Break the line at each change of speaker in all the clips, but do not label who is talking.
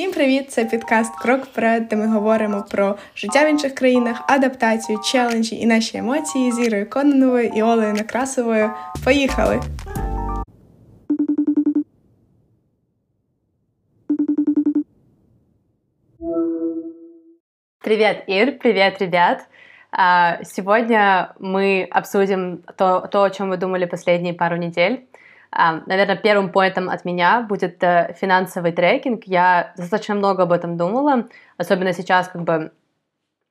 Всім привіт! Це підкаст Крок вперед, де ми говоримо про життя в інших країнах, адаптацію, челенджі і наші емоції з Ірою Кононовою і Олею Некрасовою. Поїхали!
Привет, Ир, привет, ребят! Сегодня мы обсудим то, то, о чем вы думали последние пару недель. Наверное, первым поинтом от меня будет э, финансовый трекинг. Я достаточно много об этом думала, особенно сейчас как бы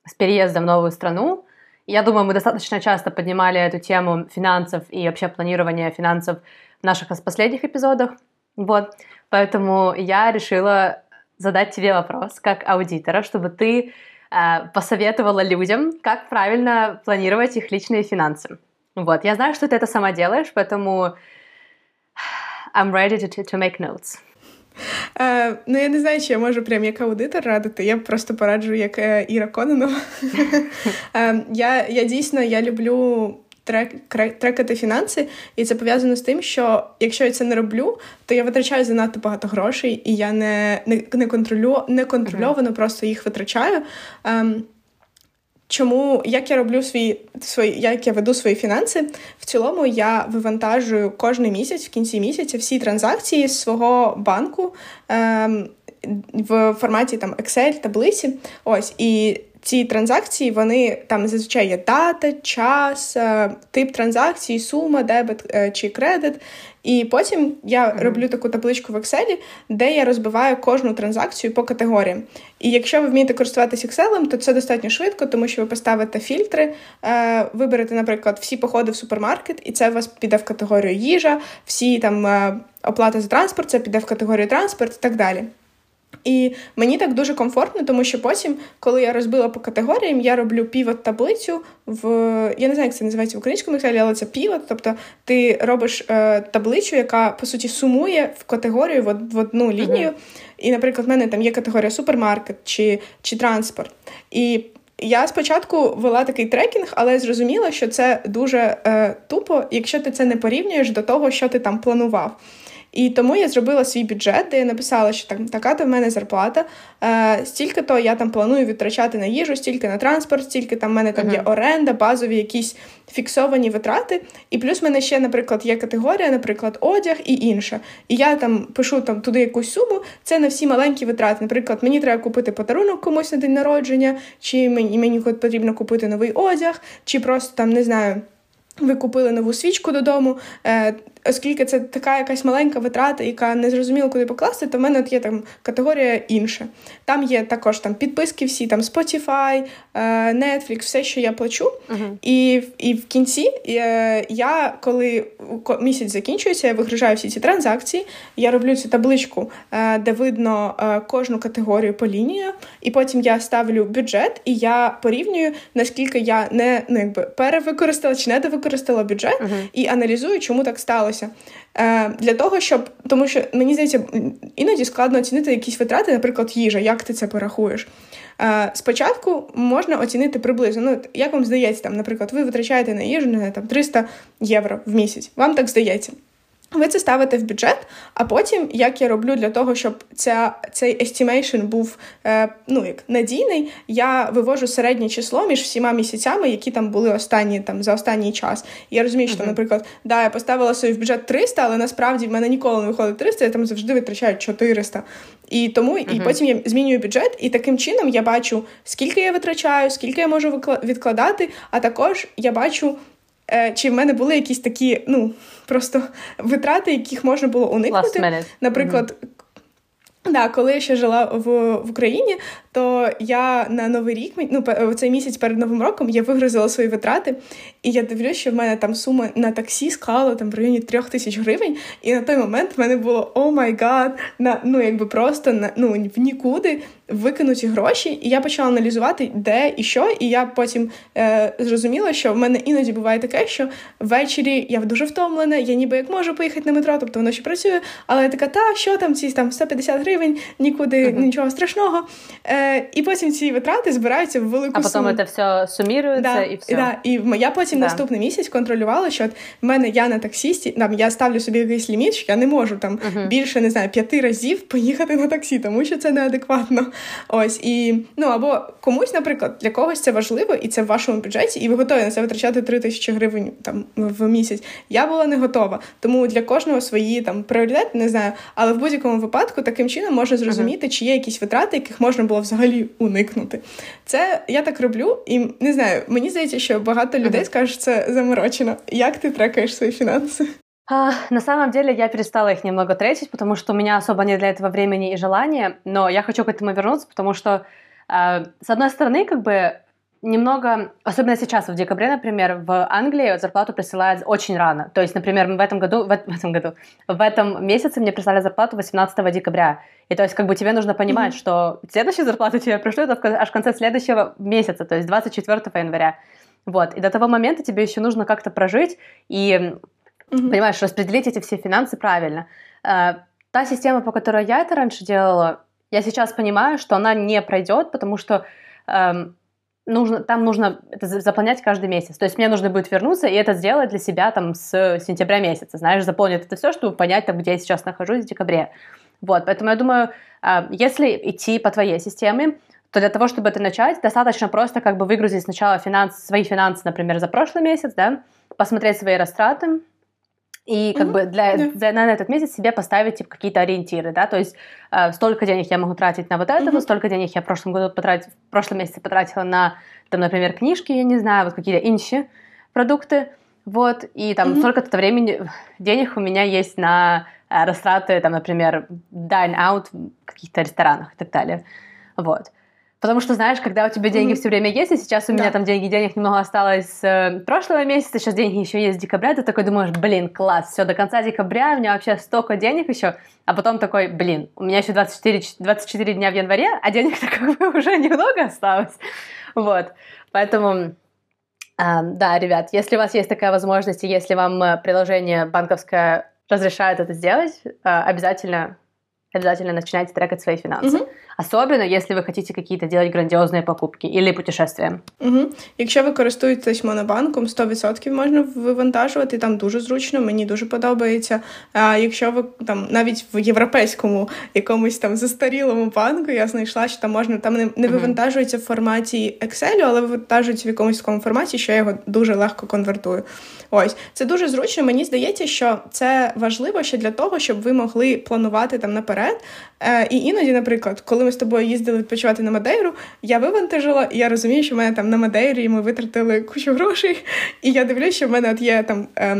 с переездом в новую страну. Я думаю, мы достаточно часто поднимали эту тему финансов и вообще планирования финансов в наших последних эпизодах. Вот. Поэтому я решила задать тебе вопрос как аудитора, чтобы ты э, посоветовала людям, как правильно планировать их личные финансы. Вот. Я знаю, что ты это сама делаешь, поэтому I'm ready to, to make notes.
Е, ну, я не знаю, чи я можу прям як аудитор радити. Я просто пораджу як е, Іра Кононова. е, я я дійсно я люблю трек, трекати фінанси, і це пов'язано з тим, що якщо я це не роблю, то я витрачаю занадто багато грошей, і я не не, не контролю, не контрольовано uh-huh. просто їх витрачаю. Ем, Чому як я роблю свої свої, як я веду свої фінанси? В цілому я вивантажую кожен місяць в кінці місяця всі транзакції з свого банку ем, в форматі там Excel, таблиці. Ось і ці транзакції, вони там зазвичай є дата, час, е, тип транзакції, сума, дебет е, чи кредит. І потім я mm-hmm. роблю таку табличку в Excel, де я розбиваю кожну транзакцію по категоріям. І якщо ви вмієте користуватися Excel, то це достатньо швидко, тому що ви поставите фільтри, е, виберете, наприклад, всі походи в супермаркет, і це у вас піде в категорію їжа, всі там оплата за транспорт, це піде в категорію транспорт і так далі. І мені так дуже комфортно, тому що потім, коли я розбила по категоріям, я роблю півот таблицю в я не знаю, як це називається в українському Excel, але це півот. Тобто ти робиш е, таблицю, яка по суті сумує в категорію в, в одну лінію. Uh-huh. І, наприклад, в мене там є категорія супермаркет чи, чи транспорт. І я спочатку вела такий трекінг, але зрозуміла, що це дуже е, тупо, якщо ти це не порівнюєш до того, що ти там планував. І тому я зробила свій бюджет, де я написала, що так, така то в мене зарплата, е, стільки то я там планую відтрачати на їжу, стільки на транспорт, стільки там в мене там uh-huh. є оренда, базові якісь фіксовані витрати. І плюс в мене ще, наприклад, є категорія, наприклад, одяг і інше. І я там пишу там туди якусь суму. Це на всі маленькі витрати. Наприклад, мені треба купити подарунок комусь на день народження, чи мені мені потрібно купити новий одяг, чи просто там не знаю. Ви купили нову свічку додому, е, оскільки це така якась маленька витрата, яка не зрозуміла, куди покласти, то в мене от є там категорія інша. Там є також там підписки, всі там Spotify, е, Netflix, все, що я плачу. Uh-huh. І і в кінці е, я, коли місяць закінчується, я вигружаю всі ці транзакції, я роблю цю табличку, де видно кожну категорію по лінію, і потім я ставлю бюджет, і я порівнюю, наскільки я не ну, якби перевикористала чи не довикористала використала бюджет uh-huh. і аналізую, чому так сталося. Е, Для того, щоб тому що мені здається, іноді складно оцінити якісь витрати, наприклад, їжа, як ти це порахуєш. Е, Спочатку можна оцінити приблизно. Ну, як вам здається, там, наприклад, ви витрачаєте на їжу не там 300 євро в місяць. Вам так здається. Ви це ставите в бюджет, а потім, як я роблю для того, щоб ця, цей estimation був е, ну, як надійний, я вивожу середнє число між всіма місяцями, які там були останні там за останній час. І я розумію, що, uh-huh. наприклад, да, я поставила собі в бюджет 300, але насправді в мене ніколи не виходить 300, я там завжди витрачаю 400. І тому uh-huh. і потім я змінюю бюджет, і таким чином я бачу, скільки я витрачаю, скільки я можу відкладати, а також я бачу. Е, чи в мене були якісь такі, ну просто витрати, яких можна було уникнути. Наприклад, mm-hmm. Да, коли я ще жила в в Україні, то я на новий рік ну, цей місяць перед новим роком я вигрузила свої витрати, і я дивлюся, що в мене там сума на таксі склала там в районі трьох тисяч гривень. І на той момент в мене було oh my God, на ну якби просто на ну в нікуди викинуті гроші. І я почала аналізувати, де і що. І я потім е, зрозуміла, що в мене іноді буває таке, що ввечері я дуже втомлена, я ніби як можу поїхати на метро, тобто воно ще працює, але я така, та що там ці там 150 гривень, нікуди uh-huh. нічого страшного. Е, і потім ці витрати збираються в велику
А потім
суму.
це все сумірується
Да,
і все.
Да. І я потім
Да.
наступний місяць контролювала, що от в мене я на таксісті, там я ставлю собі якийсь ліміт, що я не можу там
Мгм.
більше не знаю п'яти разів поїхати на таксі, тому що це неадекватно. Ось і ну або комусь, наприклад, для когось це важливо, і це в вашому бюджеті, і ви готові на це витрачати 3 тисячі гривень там в місяць. Я була не готова. Тому для кожного свої там пріоритети, не знаю. Але в будь-якому випадку таким чином можна зрозуміти, чи є якісь витрати, яких можна було взагалі уникнути. Це я так роблю, і не знаю, мені здається, що багато людей
Мгм.
скажуть, що це заморочено. Як ти трекаєш свої фінанси?
А, на самом деле я перестала их немного тратить, потому что у меня особо нет для этого времени и желания, но я хочу к этому вернуться, потому что, э, с одной стороны, как бы немного, особенно сейчас, в декабре, например, в Англии зарплату присылают очень рано. То есть, например, в этом году, в, в этом году, в этом месяце мне прислали зарплату 18 декабря. И то есть, как бы тебе нужно понимать,
Мгм.
что следующую зарплату тебе пришлют аж в конце следующего месяца, то есть 24 января. Вот. И до того момента тебе еще нужно как-то прожить и
Мгм.
понимаешь, распределить эти все финансы правильно. Э, Та система, по которой я это раньше делала, я сейчас понимаю, что она не пройдет, потому что эм, нужно, там нужно это за- заполнять каждый месяц. То есть мне нужно будет вернуться и это сделать для себя там с сентября месяца, знаешь, заполнить это все, чтобы понять, там, где я сейчас нахожусь в декабре. Вот, поэтому я думаю, э, если идти по твоей системе, то для того, чтобы это начать, достаточно просто как бы выгрузить сначала финанс, свои финансы, например, за прошлый месяц, да, посмотреть свои растраты, и как
Мгм,
бы для,
да.
за- на этот месяц себе поставить типа, какие-то ориентиры, да, то есть э, столько денег я могу тратить на вот это, вот столько денег я в прошлом году потратила, в прошлом месяце потратила на, там, например, книжки, я не знаю, вот какие-то инщи продукты, вот, и там
Мгм.
столько-то времени, денег у меня есть на э, растраты, там, например, dine out в каких-то ресторанах и так далее, вот. Потому что, знаешь, когда у тебя деньги
Мгм.
все время есть, и сейчас у меня
Да.
там деньги, денег немного осталось с э, прошлого месяца, сейчас деньги еще есть с декабря, ты такой думаешь, блин, класс, все, до конца декабря у меня вообще столько денег еще, а потом такой, блин, у меня еще 24, ч- 24 дня в январе, а денег-то как бы уже немного осталось, вот, поэтому... а, Да, ребят, если у вас есть такая возможность, и если вам э, приложение банковское разрешает это сделать, э, обязательно, обязательно начинайте трекать свои финансы.
Мгм.
Особенно, если вы хотите какие-то делать грандиозные покупки или путешествия.
Угу. Якщо ви користуєтесь монобанком, 100% можна вивантажувати, там дуже зручно, мені дуже подобається. А якщо ви там навіть в європейському якомусь там застарілому банку, я знайшла, що там можна там не, не
Мгм.
вивантажується в форматі Excel, але вивантажується в якомусь такому форматі, що я його дуже легко конвертую. Ось це дуже зручно. Мені здається, що це важливо ще для того, щоб ви могли планувати там наперед. Е, і іноді, наприклад, коли ми з тобою їздили відпочивати на Мадейру, я вивантажила, і я розумію, що в мене там на Мадейрі ми витратили кучу грошей. І я дивлюся, що в мене от є там Е,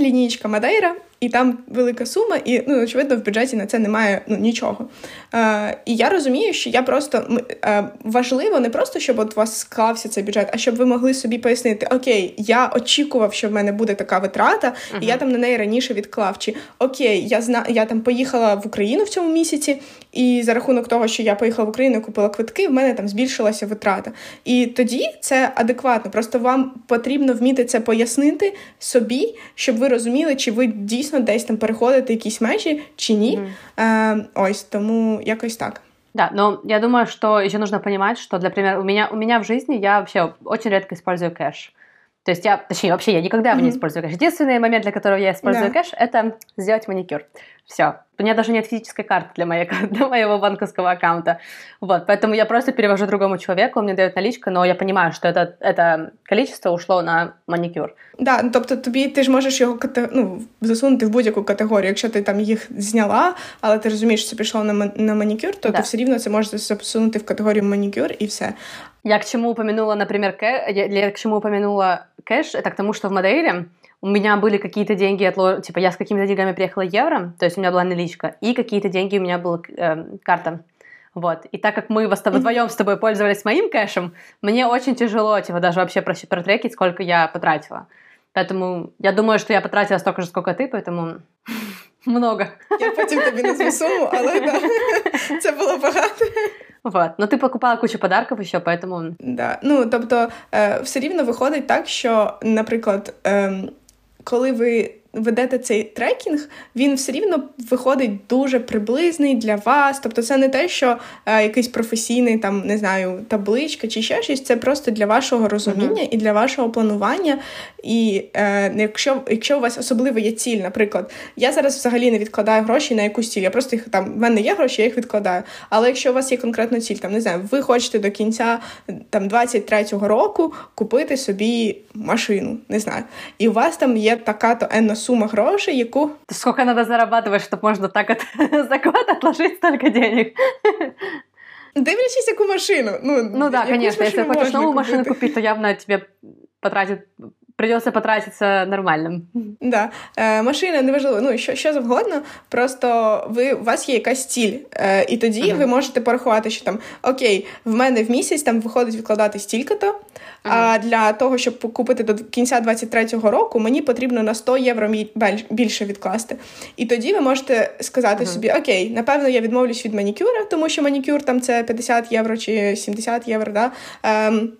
лінійка Мадейра, і там велика сума, і ну, очевидно, в бюджеті на це немає ну, нічого. Е, і я розумію, що я просто е, важливо не просто, щоб от у вас склався цей бюджет, а щоб ви могли собі пояснити: Окей, я очікував, що в мене буде така витрата, і я там на неї раніше відклав. Чи окей, я зна я там поїхала в Україну в цьому місяці, і за рахунок того, що я поїхала в Україну, купила квитки, в мене там збільшилася витрата. І тоді це адекватно. Просто вам потрібно вміти це пояснити собі, щоб ви розуміли, чи ви дійсно десь там переходити якісь межі, чи ні. Mm. Е, ось тому якось так.
Да, но я думаю, что еще нужно понимать, что, например, у меня, у меня в жизни я вообще очень редко использую кэш. То есть я, точнее, вообще я никогда его не
Мгм.
использую кэш. Единственный момент, для которого я использую
Да.
кэш, это сделать маникюр. Все. У меня даже нет физической карты для, моей, для моего банковского аккаунта. Вот, поэтому я просто перевожу другому человеку, он мне дает наличку, но я понимаю, что это, это количество ушло на маникюр.
Да, ну, тобто тобі ти ж можеш його кате- ну, засунути в будь-яку категорію. Якщо ти там їх зняла, але ти розумієш, що це пішло на, ман- на манікюр, то
Да.
ти все рівно це можеш засунути в категорію манікюр і все.
Я к чему упомянула, например, кэ... я, я к чему упомянула кэш, это к тому, что в Мадейре у меня были какие-то деньги, отло... типа я с какими-то деньгами приехала евро, то есть у меня была наличка, и какие-то деньги у меня была э, карта. Вот. И так как мы вдвоем с тобой пользовались моим кэшем, мне очень тяжело типа, даже вообще протрекить, сколько я потратила. Поэтому я думаю, что я потратила столько же, сколько ты, поэтому много.
Я потім тобі назву суму, але да, це було багато.
Вот. Ну, ти покупала кучу подарків, і що, поэтому...
Да. Ну, тобто, е, все рівно виходить так, що, наприклад, ем, коли ви ведете цей трекінг, він все рівно виходить дуже приблизний для вас. Тобто, це не те, що е, якийсь професійний там не знаю табличка чи ще щось. Це просто для вашого розуміння uh-huh. і для вашого планування. І е, якщо якщо у вас особливо є ціль, наприклад, я зараз взагалі не відкладаю гроші на якусь ціль. Я просто їх там в мене є гроші, я їх відкладаю. Але якщо у вас є конкретна ціль, там не знаю, ви хочете до кінця там 23-го року купити собі машину, не знаю, і у вас там є така то енна сума грошей, яку
скільки треба зарабатувати, щоб можна так от за год отложити стільки денег.
Дивлячись, яку машину. Ну,
ну да, конечно, если хочешь новую машину купить, то явно тебе потратит придется потратитися нормальним.
Да. Е, Машина неважливо, ну що що завгодно. Просто ви у вас є якась ціль, е, і тоді uh-huh. ви можете порахувати, що там окей, в мене в місяць там виходить відкладати стільки-то. Uh-huh. А для того, щоб купити до кінця 23-го року, мені потрібно на 100 євро більше відкласти. І тоді ви можете сказати uh-huh. собі: Окей, напевно, я відмовлюсь від манікюра, тому що манікюр там це 50 євро чи 70 євро. Да? Ем,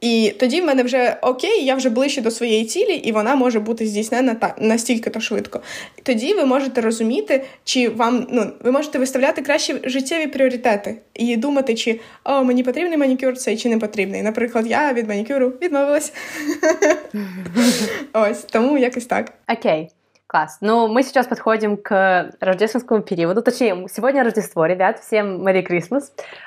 і тоді в мене вже окей, я вже ближче до своєї цілі, і вона може бути здійснена та настільки то швидко. Тоді ви можете розуміти, чи вам ну ви можете виставляти кращі життєві пріоритети і думати, чи о, мені потрібний манікюр цей чи не потрібний. Наприклад, я від манікюру відмовилась. Ось тому якось так.
Окей. Класс. Ну, мы сейчас подходим к рождественскому периоду. Точнее, сегодня Рождество, ребят. Всем Merry Christmas.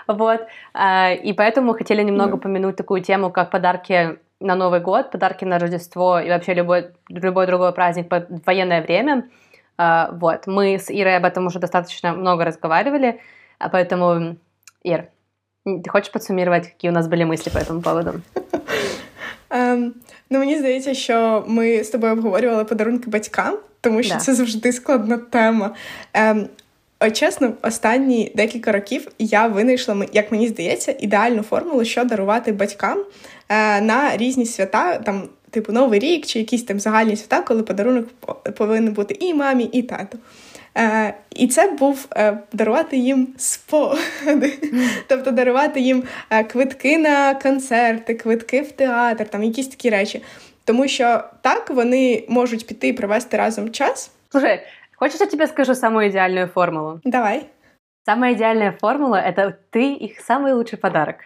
Вот. А, и поэтому хотели немного mm. помянуть такую тему, как подарки на Новый год, подарки на Рождество и вообще любой, любой другой праздник в военное время. А, вот. Мы с Ирой об этом уже достаточно много разговаривали, а поэтому, Ир, ты хочешь подсуммировать, какие у нас были мысли по этому поводу?
Um, ну, мені здається, що ми з тобою обговорювали подарунки батькам, тому що да. це завжди складна тема. Ем, Чесно, останні декілька років я винайшла, як мені здається, ідеальну формулу, що дарувати батькам е, на різні свята, там, типу Новий рік чи якісь там загальні свята, коли подарунок повинен бути і мамі, і тату. Е, І це був е, дарувати їм спогади, тобто дарувати їм е, квитки на концерти, квитки в театр, там якісь такі речі. Тому що так вони можуть піти і провести разом час.
Слушай, хочешь я тебе скажу самую идеальную формулу?
Давай.
Самая идеальная формула — это ты их самый лучший подарок.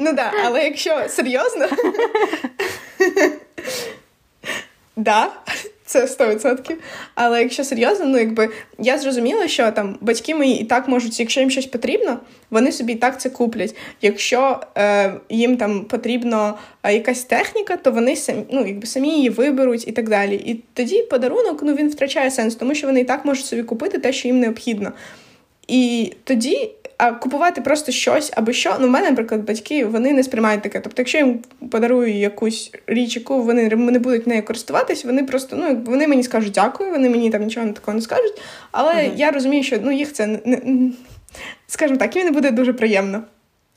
Ну да, але якщо серйозно, да, це 100%. Але якщо серйозно, ну якби я зрозуміла, що там батьки мої і так можуть, якщо їм щось потрібно, вони собі і так це куплять. Якщо е, їм там потрібна е, якась техніка, то вони самі ну, якби самі її виберуть і так далі. І тоді подарунок ну, він втрачає сенс, тому що вони і так можуть собі купити те, що їм необхідно. І тоді а купувати просто щось або що. Ну, в мене, наприклад, батьки вони не сприймають таке. Тобто, якщо я їм подарую якусь річ, яку вони не будуть нею користуватись, вони просто ну вони мені скажуть дякую, вони мені там нічого такого не скажуть. Але uh я розумію, що ну їх це не скажімо так, їм не буде дуже приємно.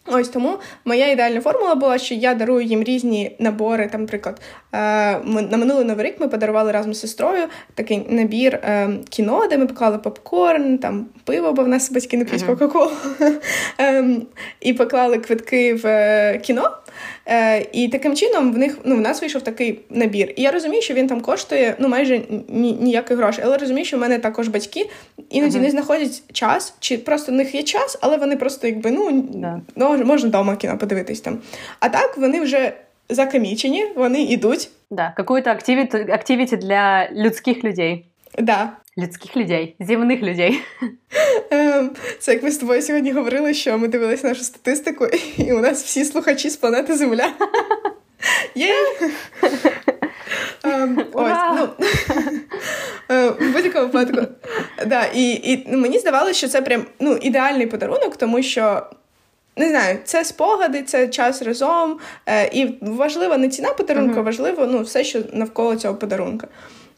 Ось тому моя ідеальна формула була, що я дарую їм різні набори. Там, наприклад, е, ми на минулий новий рік ми подарували разом з сестрою такий набір е, кіно, де ми поклали попкорн, там пиво, бо в нас батьки не п'ють Кока-Колу. Ем, і поклали квитки в е. І таким чином в них ну, в нас вийшов такий набір. І я розумію, що він там коштує ну майже ні, ніяких грошей. Але розумію, що в мене також батьки іноді uh-huh. не знаходять час, чи просто в них є час, але вони просто якби ну, yeah. ну можна вдома кіно подивитись там. А так вони вже закамічені, вони йдуть.
Да, какую-то активіті для людських людей.
Да.
Людських людей, земних людей.
Ем, це як ми з тобою сьогодні говорили, що ми дивилися нашу статистику, і у нас всі слухачі з планети Земля. Є! Um, ось, ну, е, В будь-якому випадку. Да, І і мені здавалося, що це прям ну, ідеальний подарунок, тому що. Не знаю, це спогади, це час разом. Е, І важлива не ціна подарунка, uh-huh. важливо ну, все, що навколо цього подарунка.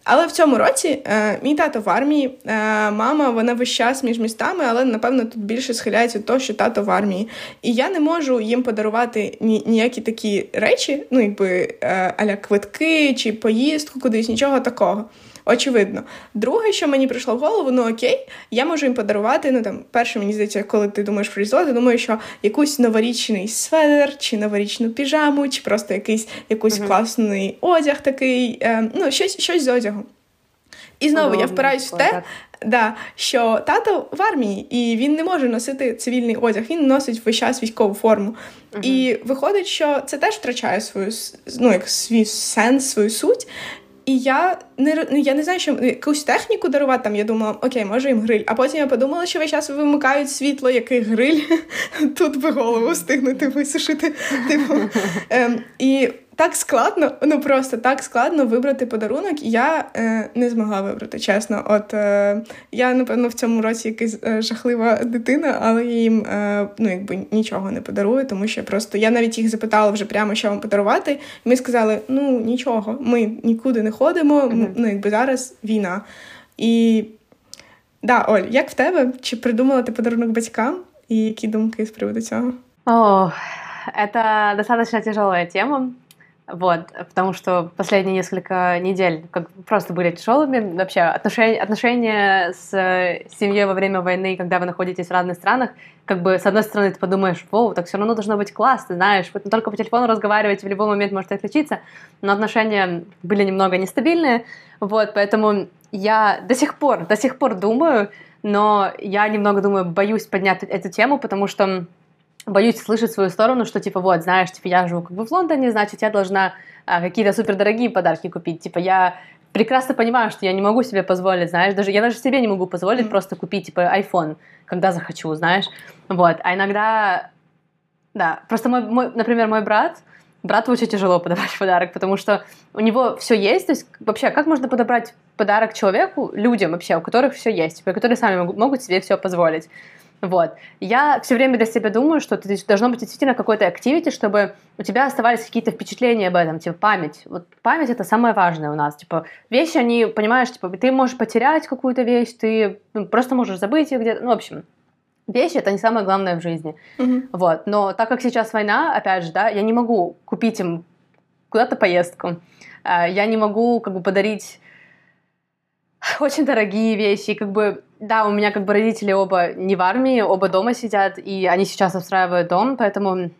Але в цьому році е, мій тато в армії, е, мама вона весь час між містами, але напевно тут більше схиляється до того, що тато в армії. І я не можу їм подарувати ні, ніякі такі речі, ну якби е, аля квитки чи поїздку кудись, нічого такого. Очевидно. Друге, що мені прийшло в голову, ну окей, я можу їм подарувати. Ну там, перше, мені здається, коли ти думаєш про різдво, ти думаєш, що якусь новорічний сведер, чи новорічну піжаму, чи просто якийсь якийсь uh-huh. класний одяг такий, е, ну щось щось з одягу. І знову я впираюсь в те, да, що тато в армії, і він не може носити цивільний одяг, він носить весь час військову форму. uh І виходить, що це теж втрачає свою ну, як свій сенс, свою суть. І я не ну, я не знаю, що якусь техніку дарувати там. Я думала, окей, може їм гриль. А потім я подумала, що весь час вимикають світло, який гриль тут би голову встигнути висушити. Типу. Ем, І так складно, ну просто так складно вибрати подарунок. Я е, не змогла вибрати, чесно. От е, я, напевно, в цьому році якась е, жахлива дитина, але їм е, ну, якби нічого не подарую, тому що просто я навіть їх запитала вже прямо, що вам подарувати. І ми сказали: ну нічого, ми нікуди не ходимо. Mm-hmm. Ну, якби зараз війна. І да, Оль, як в тебе? Чи придумала ти подарунок батькам? І які думки з приводу цього?
О, це достаточно тяжелая тема. Вот, потому что последние несколько недель как просто были тяжелыми. Вообще отношения, отношения с семьей во время войны, когда вы находитесь в разных странах, как бы с одной стороны ты подумаешь, воу, так все равно должно быть классно, знаешь, вы только по телефону разговариваете, в любой момент можете отключиться, но отношения были немного нестабильные, вот, поэтому я до сих пор, до сих пор думаю, но я немного думаю, боюсь поднять эту тему, потому что боюсь слышать свою сторону, что типа вот, знаешь, типа я живу как бы в Лондоне, значит, я должна а, какие-то супердорогие подарки купить. Типа я прекрасно понимаю, что я не могу себе позволить, знаешь, даже я даже себе не могу позволить mm-hmm. просто купить типа iPhone, когда захочу, знаешь, вот. А иногда, да, просто мой, мой например, мой брат, брату очень тяжело подобрать подарок, потому что у него все есть, то есть вообще как можно подобрать подарок человеку, людям вообще, у которых все есть, типа, которые сами могут, могут себе все позволить. Вот. Я все время для себя думаю, что это должно быть действительно какой-то активити, чтобы у тебя оставались какие-то впечатления об этом, типа память. Вот память это самое важное у нас. Типа вещи, они, понимаешь, типа ты можешь потерять какую-то вещь, ты ну, просто можешь забыть ее где-то. Ну, в общем, вещи это не самое главное в жизни. Mm-hmm. Вот. Но так как сейчас война, опять же, да, я не могу купить им куда-то поездку. А, я не могу как бы подарить очень дорогие вещи. Как бы, да, у меня как бы родители оба не в армии, оба дома сидят, и они сейчас обстраивают дом, поэтому...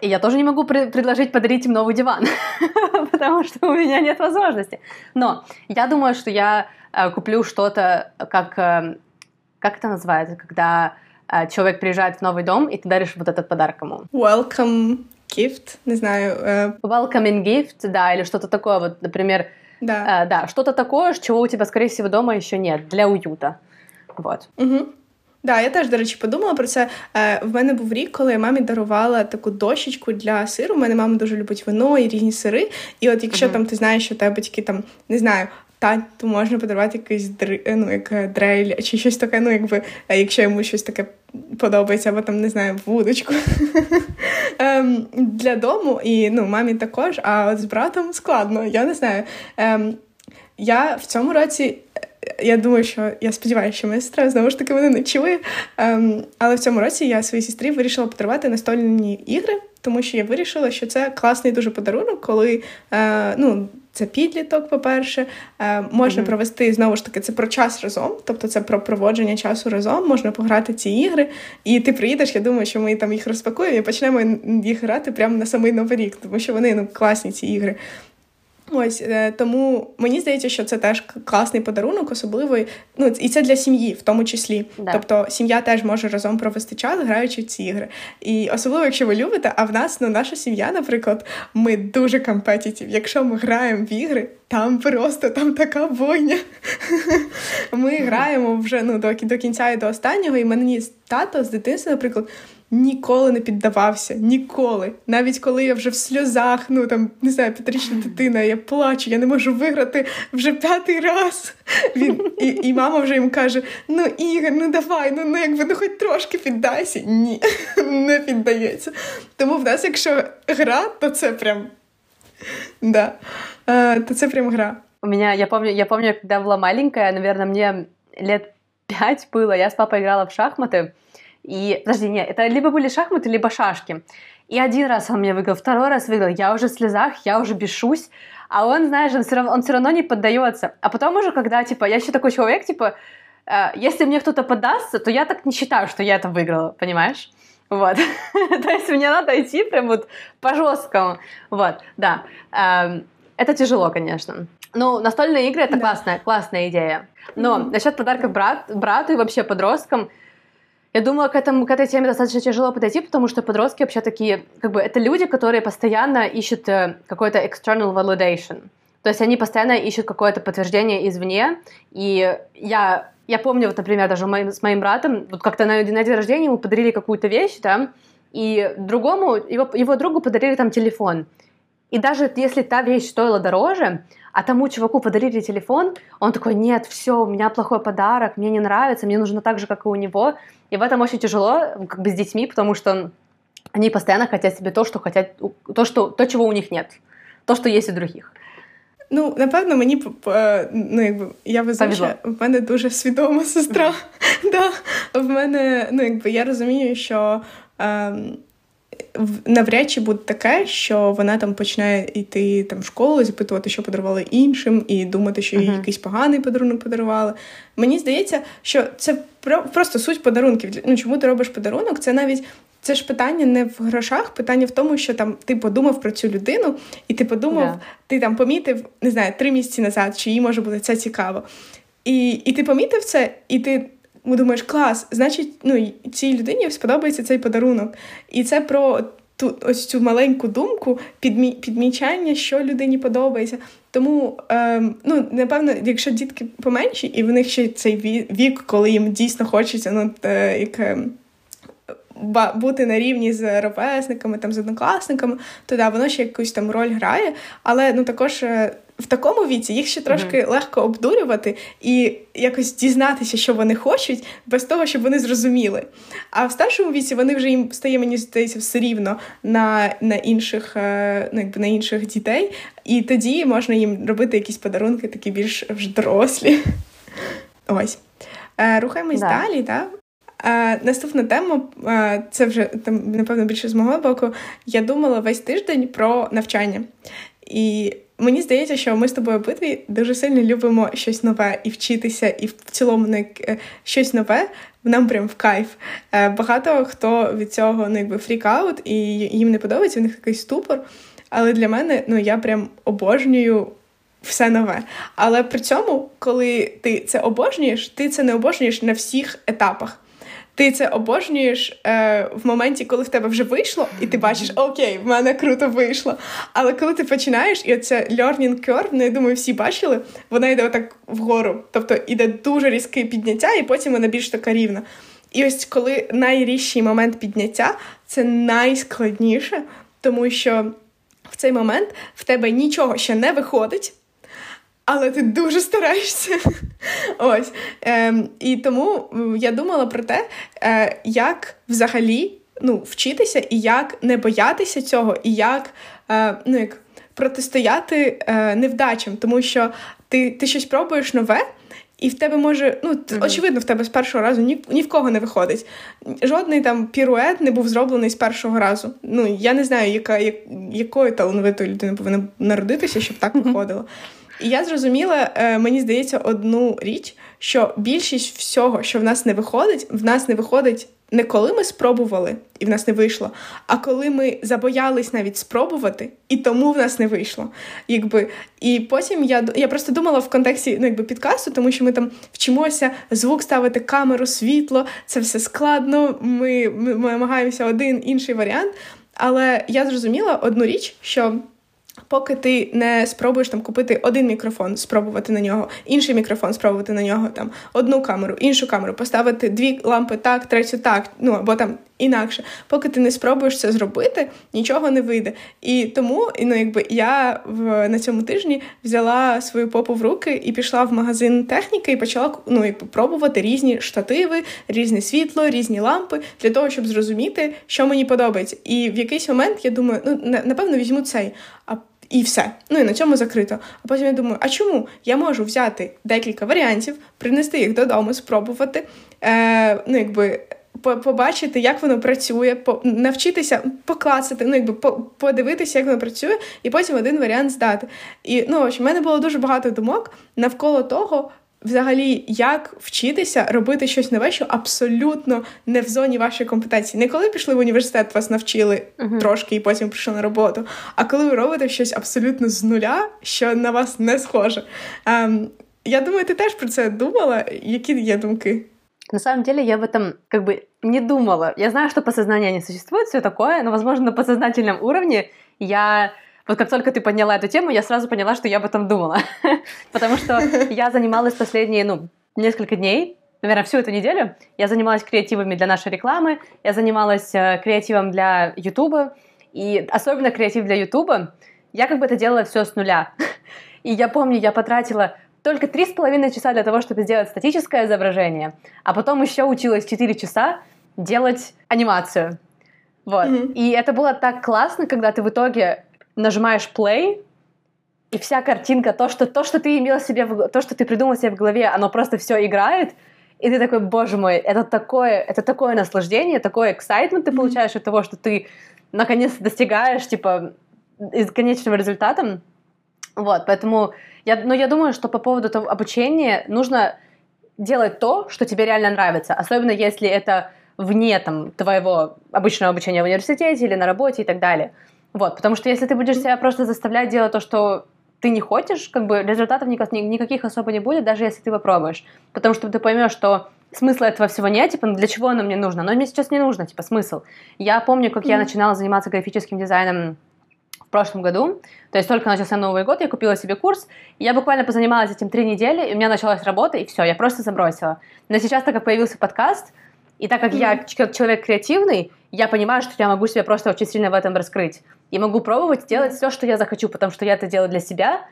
И я тоже не могу при- предложить подарить им новый диван, потому что у меня нет возможности. Но я думаю, что я э, куплю что-то, как... Э, как это называется, когда э, человек приезжает в новый дом, и ты даришь вот этот подарок ему?
Welcome gift, не знаю. Э...
Welcoming gift, да, или что-то такое. Вот, например,
Да,
а, да что-то такое, чего у тебя, скорее всего, дома еще нет, для уюта. Вот.
Угу. Да, я теж, до речі, подумала про це. Е, В мене був рік, коли я мамі дарувала таку дощечку для сиру. У мене мама дуже любить вино і різні сири. І от якщо mm-hmm. там ти знаєш, що тебе батьки там не знаю, тату можна подарувати якийсь ну, як е, дрель чи щось таке, ну якби е, якщо йому щось таке подобається, або там не знаю, вудочку ем, для дому, і ну, мамі також, а от з братом складно, я не знаю. Ем, Я в цьому році. Я думаю, що я сподіваюся, що моя сестра знову ж таки мене не чує. Ем, але в цьому році я своїй сестрі вирішила подарувати настольні ігри, тому що я вирішила, що це класний дуже подарунок, коли е, ну, це підліток, по-перше, е, можна mm-hmm. провести знову ж таки це про час разом, тобто це про проводження часу разом, можна пограти ці ігри. І ти приїдеш, я думаю, що ми там їх розпакуємо і почнемо їх грати прямо на самий новий рік, тому що вони ну, класні ці ігри. Ось е, тому мені здається, що це теж класний подарунок, особливий. Ну і це для сім'ї, в тому числі. Да. Тобто сім'я теж може разом провести час, граючи в ці ігри. І особливо, якщо ви любите, а в нас ну наша сім'я, наприклад, ми дуже компетітів. Якщо ми граємо в ігри, там просто там така бойня. Ми граємо вже ну до, до кінця і до останнього, і мені тато з дитинства, наприклад ніколи не піддавався. Ніколи. Навіть коли я вже в сльозах, ну там не знаю, п'ятирічна дитина, я плачу, я не можу виграти вже п'ятий раз. Він І і мама вже йому каже: Ну, Ігор, ну давай, ну ну якби ну хоч трошки піддайся. Ні, не піддається. Тому в нас, якщо гра, то це прям. Да. А, то це прям гра.
У меня, я помню, я помню, когда была маленькая, наверное, мне лет пять было, я с папой играла в шахматы, И, подожди, нет, это либо были шахматы, либо шашки. И один раз он мне выиграл, второй раз выиграл. Я уже в слезах, я уже бешусь. А он, знаешь, он все равно, он все равно не поддается. А потом уже, когда, типа, я еще такой человек, типа, э, если мне кто-то поддастся, то я так не считаю, что я это выиграла, понимаешь? Вот. То есть мне надо идти прям вот по жесткому. Вот, да. Эм, это тяжело, конечно. Ну, настольные игры — это да. классная, классная идея. Но mm-hmm. насчет подарков брат, брату и вообще подросткам, я думала, к, этому, к этой теме достаточно тяжело подойти, потому что подростки вообще такие, как бы, это люди, которые постоянно ищут э, какой-то external validation. То есть они постоянно ищут какое-то подтверждение извне. И я, я помню, вот, например, даже моим, с моим братом, вот как-то на, на день рождения ему подарили какую-то вещь, да, и другому, его, его другу подарили там телефон. И даже если та вещь стоила дороже, а тому чуваку подарили телефон, он такой, нет, все, у меня плохой подарок, мне не нравится, мне нужно так же, как и у него. И в этом очень тяжело, как бы с детьми, потому что они постоянно хотят себе то, что хотят, то, что, то, чего у них нет, то, що є у других.
Ну, напевно, мені ну, якби я везуча, в мене дуже свідома сестра. да. В мене, ну якби я розумію, що ем, навряд чи буде таке, що вона там почне йти там в школу, запитувати, що подарували іншим, і думати, що їй uh-huh. якийсь поганий подарунок подарували. Мені здається, що це просто суть подарунків. Ну чому ти робиш подарунок? Це навіть. Це ж питання не в грошах, питання в тому, що там ти подумав про цю людину, і ти подумав, yeah. ти там помітив, не знаю, три місяці назад, чи їй може бути це цікаво. І і ти помітив це, і ти думаєш, клас, значить, ну, цій людині сподобається цей подарунок. І це про ту ось цю маленьку думку підмі, підмічання, що людині подобається. Тому, ем, ну, напевно, якщо дітки поменші, і в них ще цей вік, коли їм дійсно хочеться, ну, е, як. Ем, бути на рівні з ровесниками, там з однокласниками, то да, воно ще якусь там роль грає. Але ну також е, в такому віці їх ще трошки mm-hmm. легко обдурювати і якось дізнатися, що вони хочуть, без того, щоб вони зрозуміли. А в старшому віці вони вже їм стає, мені здається, все рівно на на, інших е, ну, якби на інших дітей, і тоді можна їм робити якісь подарунки, такі більш вже дорослі. Ось. Е, рухаємось да. далі, так? Е, наступна тема е, це вже там, напевно, більше з мого боку. Я думала весь тиждень про навчання. І мені здається, що ми з тобою обидві дуже сильно любимо щось нове і вчитися, і в цілому не е, щось нове нам прям в кайф. Багато хто від цього ну, якби фрікаут, і їм не подобається, в них якийсь ступор. Але для мене ну я прям обожнюю. Все нове. Але при цьому, коли ти це обожнюєш, ти це не обожнюєш на всіх етапах. Ти це обожнюєш е, в моменті, коли в тебе вже вийшло, і ти бачиш, окей, в мене круто вийшло. Але коли ти починаєш, і оце learning curve, ну я думаю, всі бачили, вона йде отак вгору. Тобто іде дуже різке підняття, і потім вона більш така рівна. І ось коли найрізший момент підняття, це найскладніше, тому що в цей момент в тебе нічого ще не виходить але ти дуже стараєшся. Ось. Ем, І тому я думала про те, е, як взагалі ну, вчитися, і як не боятися цього, і як е, ну, як протистояти е, невдачам, тому що ти, ти щось пробуєш нове. І в тебе може, ну mm-hmm. очевидно, в тебе з першого разу ні ні в кого не виходить. Жодний там пірует не був зроблений з першого разу. Ну я не знаю, яка як, якою талановитою людиною повинна народитися, щоб так виходило. І я зрозуміла, е, мені здається, одну річ, що більшість всього, що в нас не виходить, в нас не виходить не коли ми спробували, і в нас не вийшло, а коли ми забоялись навіть спробувати, і тому в нас не вийшло. Якби. І потім я я просто думала в контексті ну, якби, підкасту, тому що ми там вчимося звук ставити камеру, світло, це все складно. Ми, ми, ми намагаємося один інший варіант. Але я зрозуміла одну річ, що. Поки ти не спробуєш там купити один мікрофон, спробувати на нього, інший мікрофон, спробувати на нього, там одну камеру, іншу камеру, поставити дві лампи так, третю так, ну або там інакше. Поки ти не спробуєш це зробити, нічого не вийде. І тому ну, якби я в на цьому тижні взяла свою попу в руки і пішла в магазин техніки і почала ну, якби, пробувати різні штативи, різне світло, різні лампи для того, щоб зрозуміти, що мені подобається. І в якийсь момент я думаю, ну напевно візьму цей. А і все. Ну і на цьому закрито. А потім я думаю, а чому? Я можу взяти декілька варіантів, принести їх додому, спробувати. Е, Ну, якби побачити, як воно працює, по навчитися покласти, ну якби подивитися, як воно працює, і потім один варіант здати. І ну, в мене було дуже багато думок навколо того. Взагалі, як вчитися робити щось нове, що абсолютно не в зоні вашої компетенції. Не коли пішли в університет, вас навчили uh-huh. трошки і потім прийшли на роботу, а коли ви робите щось абсолютно з нуля, що на вас не схоже. Ем, Я думаю, ти теж про це думала. Які є думки?
На самом деле я в этом как бы не думала. Я знаю, что подсознание не существует, все такое, но, возможно, на подсознательном уровне я... Вот как только ты подняла эту тему, я сразу поняла, что я об этом думала. Потому что я занималась последние, ну, несколько дней, наверное, всю эту неделю. Я занималась креативами для нашей рекламы, я занималась э, креативом для Ютуба, и особенно креатив для Ютуба, я как бы это делала все с нуля. И я помню, я потратила только три с половиной часа для того, чтобы сделать статическое изображение, а потом еще училась 4 часа делать анимацию. Вот. Mm-hmm. И это было так классно, когда ты в итоге нажимаешь play, и вся картинка, то, что, то, что ты имел себе, в, то, что ты придумал себе в голове, оно просто все играет, и ты такой, боже мой, это такое, это такое наслаждение, такой excitement ты получаешь mm-hmm. от того, что ты наконец достигаешь, типа, из конечного результата. Вот, поэтому я, но я думаю, что по поводу того обучения нужно делать то, что тебе реально нравится, особенно если это вне там, твоего обычного обучения в университете или на работе и так далее. Вот, потому что если ты будешь себя просто заставлять делать то, что ты не хочешь, как бы результатов никак, никаких особо не будет, даже если ты попробуешь. Потому что ты поймешь, что смысла этого всего нет, типа, ну для чего оно мне нужно? Оно мне сейчас не нужно, типа, смысл. Я помню, как mm-hmm. я начинала заниматься графическим дизайном в прошлом году. То есть только начался Новый год, я купила себе курс, и я буквально позанималась этим три недели, и у меня началась работа, и все, я просто забросила. Но сейчас, так как появился подкаст, и так как mm-hmm. я человек креативный, я понимаю, что я могу себя просто очень сильно в этом раскрыть. И могу пробовать делать все, что я захочу, потому что я это делаю для себя,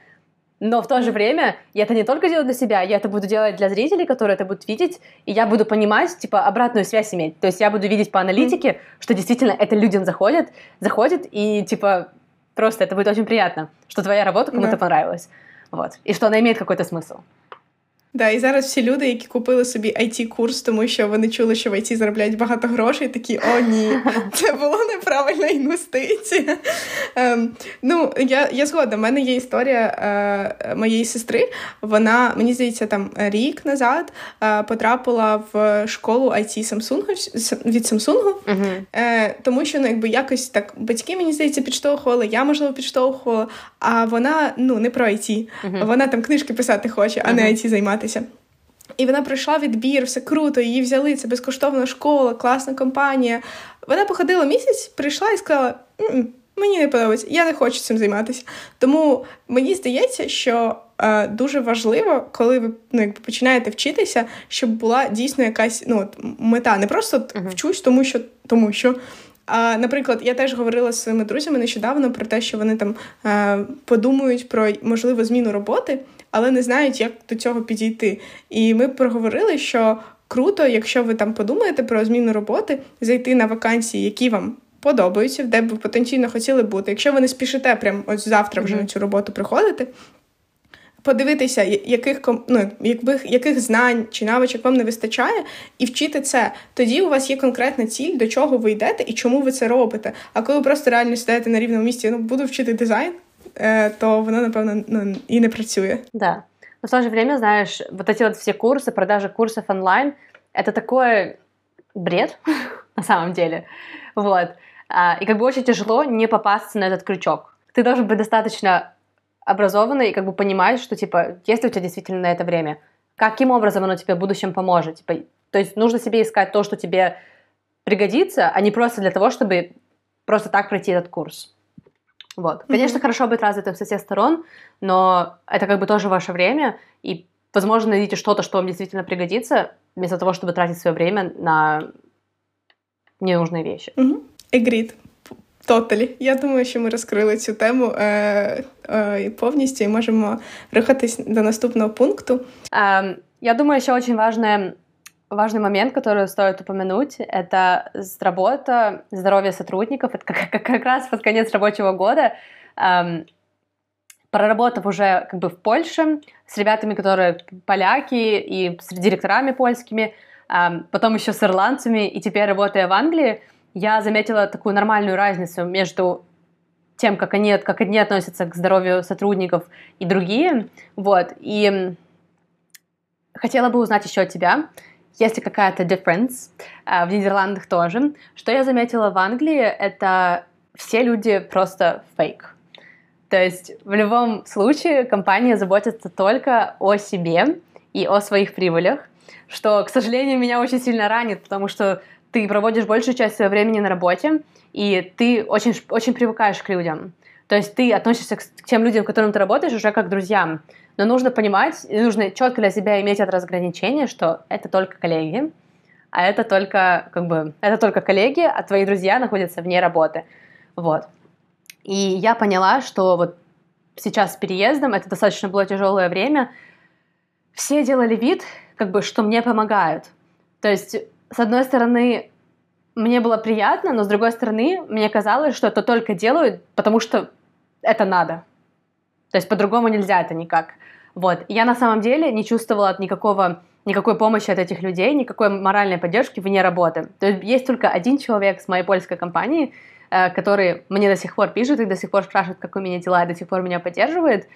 но в то же время я это не только делаю для себя, я это буду делать для зрителей, которые это будут видеть, и я буду понимать, типа, обратную связь иметь. То есть я буду видеть по аналитике, что действительно это людям заходит, заходит, и, типа, Просто это будет очень приятно, что твоя работа кому-то да. понравилась. Вот. И что она имеет какой-то смысл.
Да, і зараз всі люди, які купили собі it курс тому що вони чули, що в IT заробляють багато грошей, такі о, ні, це була неправильна інвестиція. Ем, ну, я я згодна, в мене є історія е, моєї сестри. Вона, мені здається, там рік назад е, потрапила в школу IT Samsung від Samsung, uh-huh. е, тому що ну, якби якось так батьки, мені здається, підштовхували, я, можливо, підштовхувала, а вона ну, не про IT. Uh-huh. Вона там книжки писати хоче, а uh-huh. не IT займатися займатися. І вона пройшла відбір, все круто, її взяли, це безкоштовна школа, класна компанія. Вона походила місяць, прийшла і сказала: мені не подобається, я не хочу цим займатися. Тому мені здається, що е, дуже важливо, коли ви ну, якби починаєте вчитися, щоб була дійсно якась ну, от, мета. Не просто uh-huh. вчусь, тому що тому що. А, Наприклад, я теж говорила з своїми друзями нещодавно про те, що вони там е, подумають про можливу зміну роботи але не знають, як до цього підійти. І ми проговорили, що круто, якщо ви там подумаєте про зміну роботи, зайти на вакансії, які вам подобаються, де б ви потенційно хотіли бути. Якщо ви не спішите прямо ось завтра вже mm-hmm. на цю роботу приходити. Подивитися, яких ну, яких, яких знань чи навичок вам не вистачає, і вчити це. Тоді у вас є конкретна ціль, до чого ви йдете і чому ви це робите. А коли ви просто реально сидите на рівному місці, ну буду вчити дизайн, то воно, напевно, ну, і не працює.
Да. Но в то же время, знаешь, вот эти вот все курсы, продажи курсов онлайн, это такой бред на самом деле. Вот. А, и как бы очень тяжело не попасться на этот крючок. Ты должен быть достаточно образованный и как бы понимать, что, типа, есть ли у тебя действительно на это время, каким образом оно тебе в будущем поможет. Типа, то есть нужно себе искать то, что тебе пригодится, а не просто для того, чтобы просто так пройти этот курс. Вот. Конечно, mm-hmm. хорошо быть развитым со всех сторон, но это как бы тоже ваше время, и, возможно, найдите что-то, что вам действительно пригодится, вместо того, чтобы тратить свое время на ненужные вещи.
Mm-hmm. Agreed. Totally. Я думаю, що ми розкрили цю тему е, е, повністю і можемо рухатись до наступного пункту.
Um, я думаю, еще очень важное важный момент, который стоит упомянуть, это работа, здоровье сотрудников. Это как, как, как раз под конец рабочего года, эм, проработав уже как бы в Польше с ребятами, которые поляки, и с директорами польскими, потом еще с ирландцами, и теперь работая в Англии, я заметила такую нормальную разницу между тем, как они, как одни относятся к здоровью сотрудников и другие. Вот. И хотела бы узнать еще от тебя, есть какая-то difference в Нидерландах тоже. Что я заметила в Англии, это все люди просто фейк. То есть в любом случае компания заботится только о себе и о своих прибылях, что, к сожалению, меня очень сильно ранит, потому что ты проводишь большую часть своего времени на работе, и ты очень, очень привыкаешь к людям. То есть ты относишься к тем людям, с которыми ты работаешь, уже как к друзьям. Но нужно понимать, нужно четко для себя иметь это разграничение, что это только коллеги, а это только, как бы, это только коллеги, а твои друзья находятся вне работы. Вот. И я поняла, что вот сейчас с переездом, это достаточно было тяжелое время, все делали вид, как бы, что мне помогают. То есть, с одной стороны, мне было приятно, но с другой стороны, мне казалось, что это только делают, потому что это надо. То есть по-другому нельзя это никак. Вот. Я на самом деле не чувствовала никакого, никакой помощи от этих людей, никакой моральной поддержки вне работы. То есть есть только один человек с моей польской компании, Э, который мне до сих пор пишет и до сих пор спрашивает, как у меня дела, и до сих пор меня поддерживает.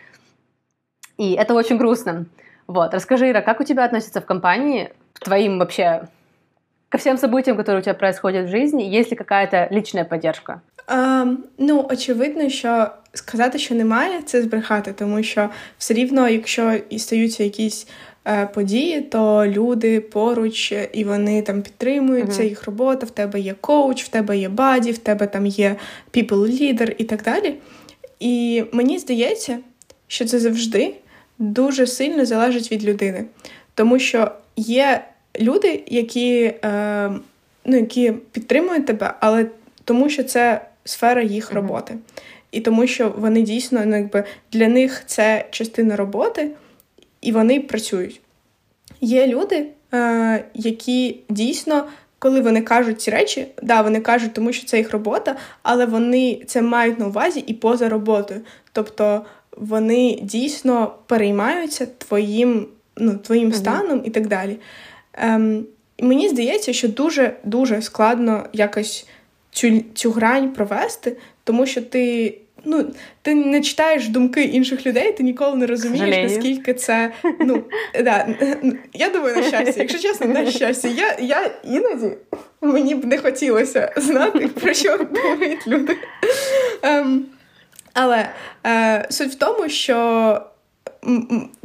И это очень грустно. Вот, расскажи, Ира, как у тебя относятся в компании к твоим вообще ко всем событиям, которые у тебя происходят в жизни, есть ли какая-то личная поддержка?
Ем, ну, очевидно, що сказати, що немає, це збрехати, тому що все рівно, якщо і стаються якісь Е, події, то люди поруч і вони там підтримуються, uh-huh. їх робота, в тебе є коуч, в тебе є buddy, в тебе там є people leader і так далі. І мені здається, що це завжди дуже сильно залежить від людини. Тому що є люди, які е, ну, які підтримують тебе, але тому що це сфера їх роботи. І тому що вони дійсно ну, якби для них це частина роботи і вони працюють. Є люди, е, які дійсно, коли вони кажуть ці речі, да, вони кажуть, тому що це їх робота, але вони це мають на увазі і поза роботою. Тобто вони дійсно переймаються твоїм ну, твоїм станом і так далі. Ем, Мені здається, що дуже дуже складно якось цю, цю грань провести, тому що ти ну, ти не читаєш думки інших людей, ти ніколи не розумієш, Жалею. наскільки це. ну, да, Я думаю, на щастя, якщо чесно, на щастя. Я я іноді мені б не хотілося знати, про що думають люди. Ем, Але е, суть в тому, що.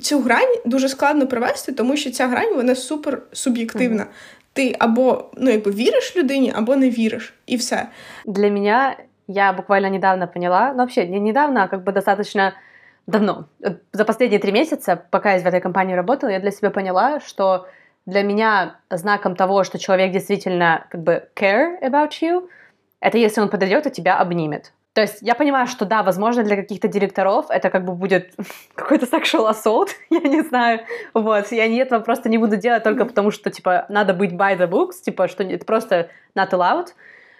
Цю грань дуже складно провести, тому що ця грань вона супер суб'єктивна. Mm. Ти або ну, якби віриш людині, або не віриш, і все.
Для мене я буквально недавно поняла, ну вообще не недавно, а как бы достаточно давно. За последние три месяца, пока я в этой компании работала, я для себя поняла, что для меня знаком того, что человек действительно как бы care about you, это если он подойдет и тебя обнимет. То есть я понимаю, что да, возможно, для каких-то директоров это как бы будет какой-то sexual assault, я не знаю, вот, и они этого просто не будут делать только потому, что, типа, надо быть by the books, типа, что это просто not allowed,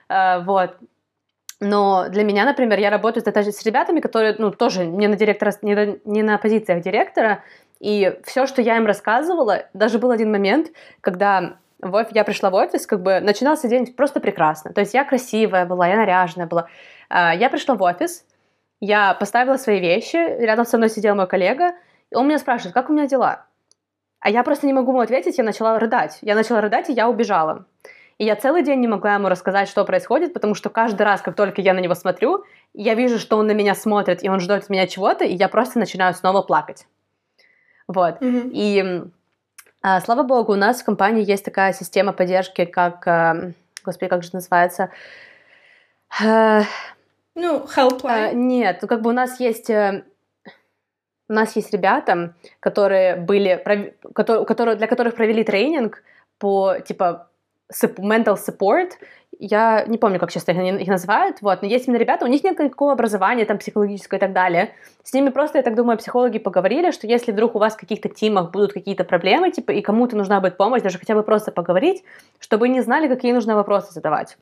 uh, вот, но для меня, например, я работаю даже с ребятами, которые, ну, тоже не на директора, не на, не на позициях директора, и все, что я им рассказывала, даже был один момент, когда в, я пришла в офис, как бы начинался день просто прекрасно. То есть я красивая была, я наряженная была. А, я пришла в офис, я поставила свои вещи, рядом со мной сидел мой коллега, и он меня спрашивает, как у меня дела? А я просто не могу ему ответить, я начала рыдать. Я начала рыдать, и я убежала. И я целый день не могла ему рассказать, что происходит, потому что каждый раз, как только я на него смотрю, я вижу, что он на меня смотрит, и он ждет от меня чего-то, и я просто начинаю снова плакать. Вот. Mm-hmm. И слава богу, у нас в компании есть такая система поддержки, как, а, господи, как же называется?
А, ну, helpline.
А, нет, ну как бы у нас есть э, у нас есть ребята, которые были, которые, для которых провели тренинг по, типа, mental support, я не помню, как сейчас их называют, вот, но есть именно ребята, у них нет никакого образования там психологического и так далее. С ними просто, я так думаю, психологи поговорили, что если вдруг у вас в каких-то тимах будут какие-то проблемы, типа, и кому-то нужна будет помощь, даже хотя бы просто поговорить, чтобы не знали, какие нужно вопросы задавать.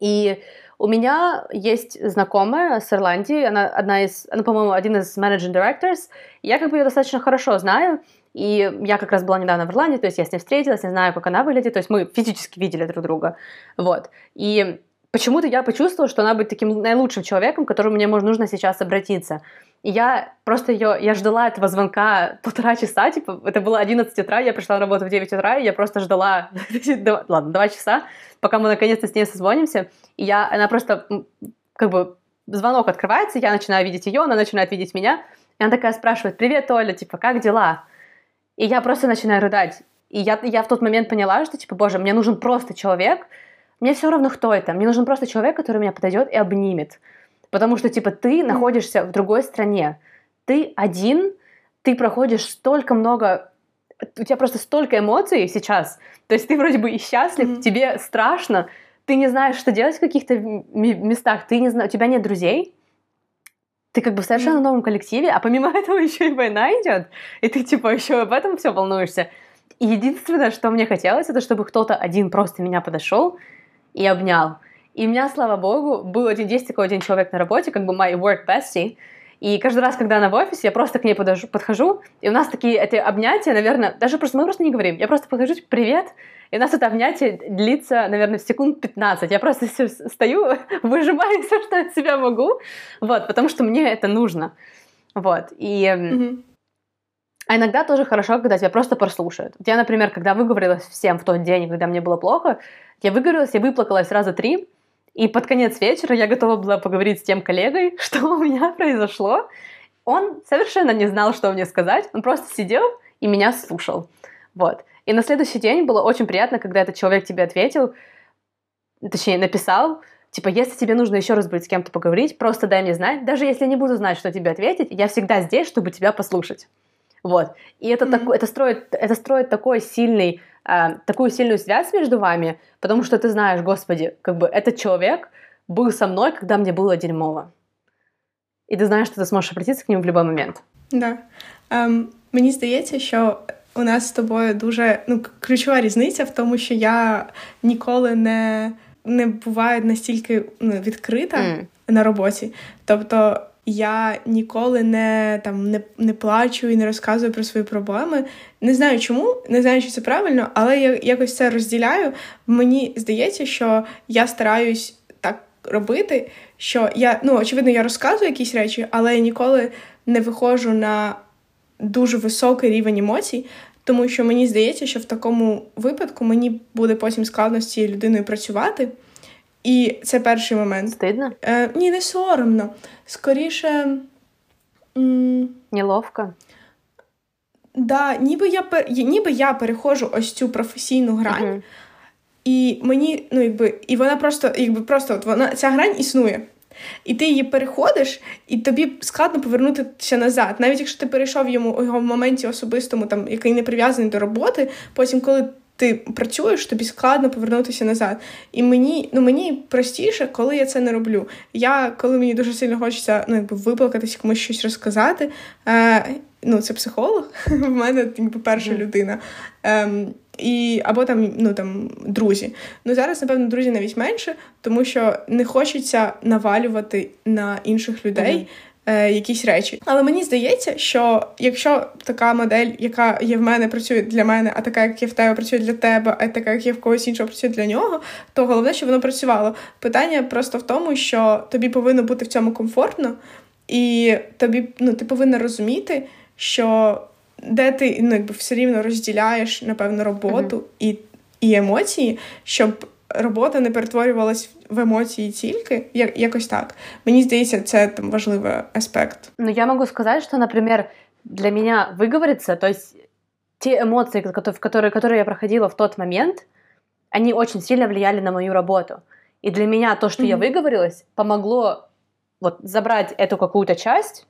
И у меня есть знакомая с Ирландии, она одна из, она, по-моему, один из managing directors, я как бы ее достаточно хорошо знаю, И я как раз была недавно в Ирландии, то есть я с ней встретилась, не знаю, как она выглядит, то есть мы физически видели друг друга, вот. И почему-то я почувствовала, что она будет таким наилучшим человеком, к которому мне может, нужно сейчас обратиться. И я просто ее, я ждала этого звонка полтора часа, типа, это было 11 утра, я пришла на работу в 9 утра, и я просто ждала, ладно, 2 часа, пока мы наконец-то с ней созвонимся, и я, она просто, как бы, звонок открывается, я начинаю видеть ее, она начинает видеть меня, и она такая спрашивает, привет, Оля, типа, как дела? И я просто начинаю рыдать. И я, я в тот момент поняла, что, типа, боже, мне нужен просто человек, мне все равно, кто это, мне нужен просто человек, который меня подойдет и обнимет. Потому что, типа, ты находишься в другой стране, ты один, ты проходишь столько много у тебя просто столько эмоций сейчас. То есть ты вроде бы и счастлив, mm-hmm. тебе страшно, ты не знаешь, что делать в каких-то местах, ты не знаешь, у тебя нет друзей, ты как бы в совершенно новом коллективе, а помимо этого еще и война идет, и ты типа еще об этом все волнуешься. И единственное, что мне хотелось, это чтобы кто-то один просто меня подошел и обнял. И у меня, слава богу, был один, есть такой один человек на работе, как бы my work bestie, и каждый раз, когда она в офисе, я просто к ней подожу, подхожу, и у нас такие эти обнятия, наверное, даже просто мы просто не говорим. Я просто подхожу, типа, привет, и у нас это обнятие длится, наверное, секунд 15. Я просто стою, выжимаю все, что от себя могу, вот, потому что мне это нужно. Вот, и... Mm-hmm. А иногда тоже хорошо, когда тебя просто прослушают. я, например, когда выговорилась всем в тот день, когда мне было плохо, я выговорилась, я выплакалась раза три, и под конец вечера я готова была поговорить с тем коллегой, что у меня произошло. Он совершенно не знал, что мне сказать. Он просто сидел и меня слушал. Вот. И на следующий день было очень приятно, когда этот человек тебе ответил, точнее, написал, типа, если тебе нужно еще раз будет с кем-то поговорить, просто дай мне знать. Даже если я не буду знать, что тебе ответить, я всегда здесь, чтобы тебя послушать. Вот. И это, mm-hmm. так, это, строит, это строит такой сильный э, такую сильную связь между вами, потому что ты знаешь, Господи, как бы этот человек был со мной, когда мне было дерьмово. І ти знаєш, що ти зможеш обратитися к нему в будь-який момент.
Да. Um, мені здається, що у нас з тобою дуже ну, ключова різниця в тому, що я ніколи не не буваю настільки ну, відкрита mm. на роботі. Тобто я ніколи не там не, не плачу і не розказую про свої проблеми. Не знаю чому, не знаю, чи це правильно, але я якось це розділяю. Мені здається, що я стараюсь так робити, що я, ну, очевидно, я розказую якісь речі, але я ніколи не виходжу на дуже високий рівень емоцій. Тому що мені здається, що в такому випадку мені буде потім складно з цією людиною працювати. І це перший момент.
Стидно?
Е, Ні, не соромно. Скоріше. М-
Неловко.
Да, ніби я ніби я переходжу ось цю професійну грань, uh-huh. і мені, ну якби, і вона просто, якби просто от вона ця грань існує. І ти її переходиш, і тобі складно повернутися назад. Навіть якщо ти перейшов йому його в моменті особистому, там який не прив'язаний до роботи, потім, коли ти працюєш, тобі складно повернутися назад. І мені ну мені простіше, коли я це не роблю. Я коли мені дуже сильно хочеться ну, якби виплакатися, комусь щось розказати. Е, Ну, це психолог, в мене якби перша людина. Ем, і, Або там ну, там, друзі. Ну зараз, напевно, друзі навіть менше, тому що не хочеться навалювати на інших людей. Mm-hmm е, якісь речі. Але мені здається, що якщо така модель, яка є в мене, працює для мене, а така, як є в тебе, працює для тебе, а така, як є в когось іншого, працює для нього, то головне, щоб воно працювало. Питання просто в тому, що тобі повинно бути в цьому комфортно, і тобі ну, ти повинна розуміти, що де ти ну, якби все рівно розділяєш, напевно, роботу mm-hmm. і, і емоції, щоб робота не перетворювалась в емоції тільки, як, якось так. Мені здається, це там важливий аспект.
Ну, я могу сказать, что, например, для меня выговориться, то есть те эмоции, которые, которые я проходила в тот момент, они очень сильно влияли на мою работу. И для меня то, что mm-hmm. я выговорилась, помогло вот забрать эту какую-то часть,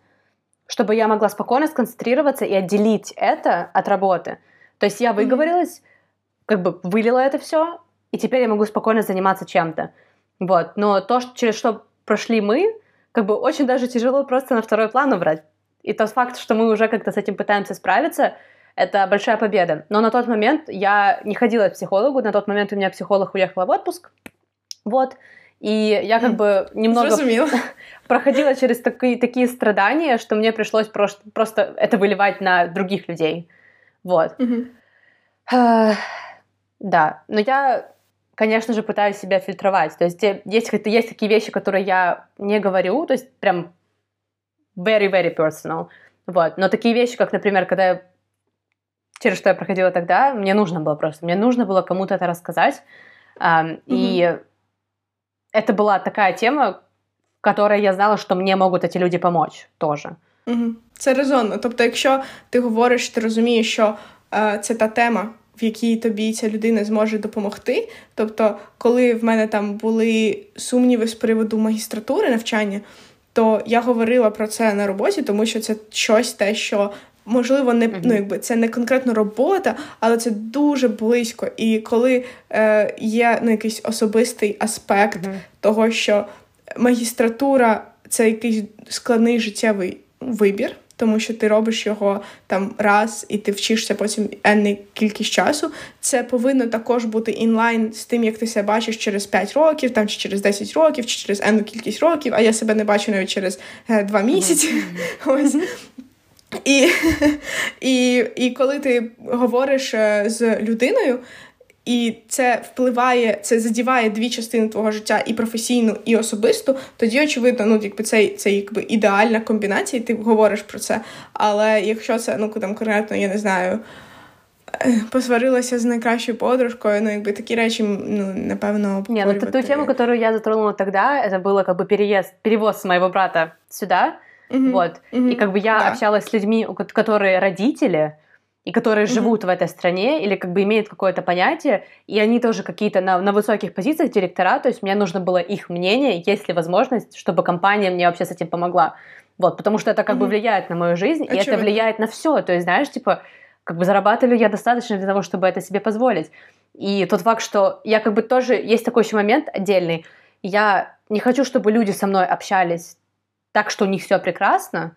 чтобы я могла спокойно сконцентрироваться и отделить это от работы. То есть я выговорилась, mm-hmm. как бы вылила это все, и теперь я могу спокойно заниматься чем-то. Вот. Но то, через что прошли мы, как бы очень даже тяжело просто на второй план убрать. И тот факт, что мы уже как-то с этим пытаемся справиться, это большая победа. Но на тот момент я не ходила к психологу, на тот момент у меня психолог уехала в отпуск. Вот. И я как бы немного проходила через такие, такие страдания, что мне пришлось просто, просто это выливать на других людей. Вот. Да, но я, конечно же, пытаюсь себя фильтровать. То есть есть, есть такие вещи, которые я не говорю, то есть прям very-very personal. Вот. Но такие вещи, как, например, когда я через что я проходила тогда, мне нужно было просто, мне нужно было кому-то это рассказать. Ам, И это была такая тема, в которой я знала, что мне могут эти люди помочь тоже.
Мгм. Це резонно. Тобто, якщо ти говориш, ти розумієш, що е, це та тема, в якій тобі ця людина зможе допомогти. Тобто, коли в мене там були сумніви з приводу магістратури навчання, то я говорила про це на роботі, тому що це щось те, що. Можливо, не ну, якби це не конкретно робота, але це дуже близько. І коли е, є ну, якийсь особистий аспект того, що магістратура це якийсь складний життєвий вибір, тому що ти робиш його там раз і ти вчишся потім енний кількість часу. Це повинно також бути інлайн з тим, як ти себе бачиш через 5 років, там чи через 10 років, чи через енну кількість років, а я себе не бачу навіть через е, 2 місяці. Ось. І, і, і коли ти говориш е, з людиною, і це впливає, це задіває дві частини твого життя, і професійну, і особисту, тоді, очевидно, ну, якби це, це якби ідеальна комбінація, і ти говориш про це. Але якщо це, ну, там конкретно, я не знаю, е, посварилася з найкращою подружкою, ну, якби такі речі, ну, напевно,
Не, ну ту, ту
обговорювати.
тему, которую я затронула тогда, это было как бы переезд, перевоз моего брата сюда,
Мгм.
вот,
Мгм.
и как бы я
Да.
общалась с людьми, у ко- которые родители, и которые
Мгм.
живут в этой стране, или как бы имеют какое-то понятие, и они тоже какие-то на, на высоких позициях директора, то есть мне нужно было их мнение, есть ли возможность, чтобы компания мне вообще с этим помогла. Вот, потому что это как бы
Мгм.
влияет на мою жизнь, и это
Очевидно.
влияет на все. То есть, знаешь, типа, как бы зарабатываю я достаточно для того, чтобы это себе позволить. И тот факт, что я как бы тоже... Есть такой еще момент отдельный. Я не хочу, чтобы люди со мной общались так, что у них все прекрасно,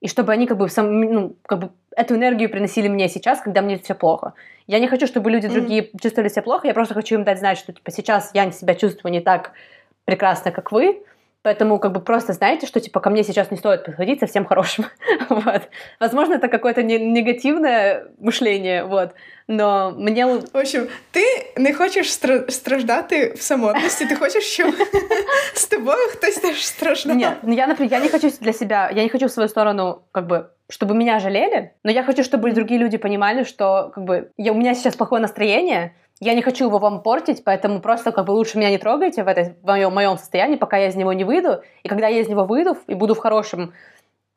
и чтобы они как бы, сам, ну, как бы эту энергию приносили мне сейчас, когда мне все плохо. Я не хочу, чтобы люди
Мгм.
другие чувствовали себя плохо, я просто хочу им дать знать, что типа сейчас я себя чувствую не так прекрасно, как вы, Поэтому как бы просто знаете, что типа ко мне сейчас не стоит подходить со всем хорошим. вот. Возможно, это какое-то не- негативное мышление, вот. Но мне...
В общем, ти не хочеш стра- страждати в самотності, ти хочеш, щоб з тобою хтось теж страждав.
Нет, ну я, например, я не хочу для себя, я не хочу в свою сторону, как бы, чтобы меня жалели, но я хочу, чтобы другие люди понимали, что, как бы, я, у меня сейчас плохое настроение, я не хочу его вам портить, поэтому просто, как бы, лучше меня не трогайте в, этой, в моем, моем состоянии, пока я из него не выйду, и когда я из него выйду и буду в хорошем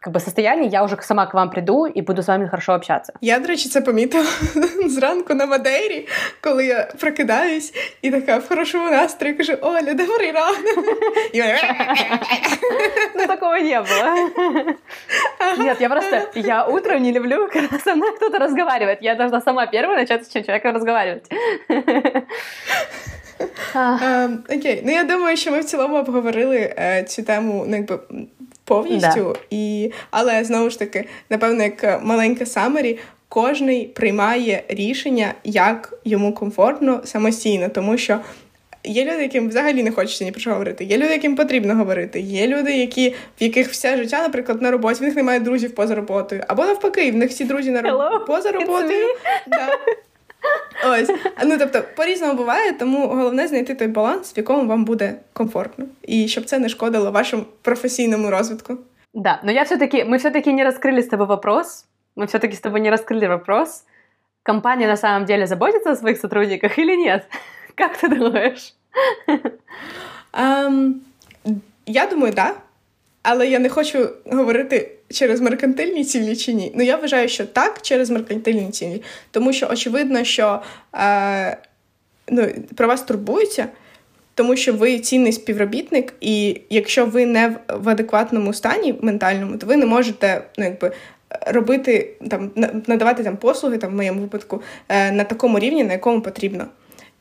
как бы, состоянии, я уже сама к вам приду и буду с вами хорошо общаться.
Я, до речі, це помітила зранку на Мадейрі, коли я прокидаюсь і така в хорошому настрої кажу: Оля, добрий ранок.
Ну, такого не было. Нет, я просто, я утром не люблю, когда со мной кто-то разговаривает. Я должна сама первая начать с человеком разговаривать.
Окей, ну я думаю, що ми в цілому обговорили е, цю тему ну, якби повністю. І... Але знову ж таки, напевно, як маленька самері, кожний приймає рішення, як йому комфортно самостійно, тому що. Є люди, яким взагалі не хочеться ні про що говорити. Є люди, яким потрібно говорити. Є люди, які в яких все життя, наприклад, на роботі, в них немає друзів поза роботою. Або навпаки, в них всі друзі на роб... Поза роботою. Да. Ось. А, Ну тобто, по-різному буває, тому головне знайти той баланс, в якому вам буде комфортно, і щоб це не шкодило вашому професійному розвитку.
Да, но я все-таки, мы все-таки не раскрыли с тобой вопрос. Мы все-таки с тобой не раскрыли вопрос. Компания на самом деле заботится о своих сотрудниках или нет? Как ты думаешь?
Ем, я думаю, так. Да. Але я не хочу говорити через меркантильні цілі чи ні. Ну я вважаю, що так, через меркантильні цілі. Тому що очевидно, що е, ну, про вас турбуються, тому що ви цінний співробітник, і якщо ви не в, адекватному стані ментальному, то ви не можете ну, якби, робити там, надавати там послуги, там, в моєму випадку, е, на такому рівні, на якому потрібно.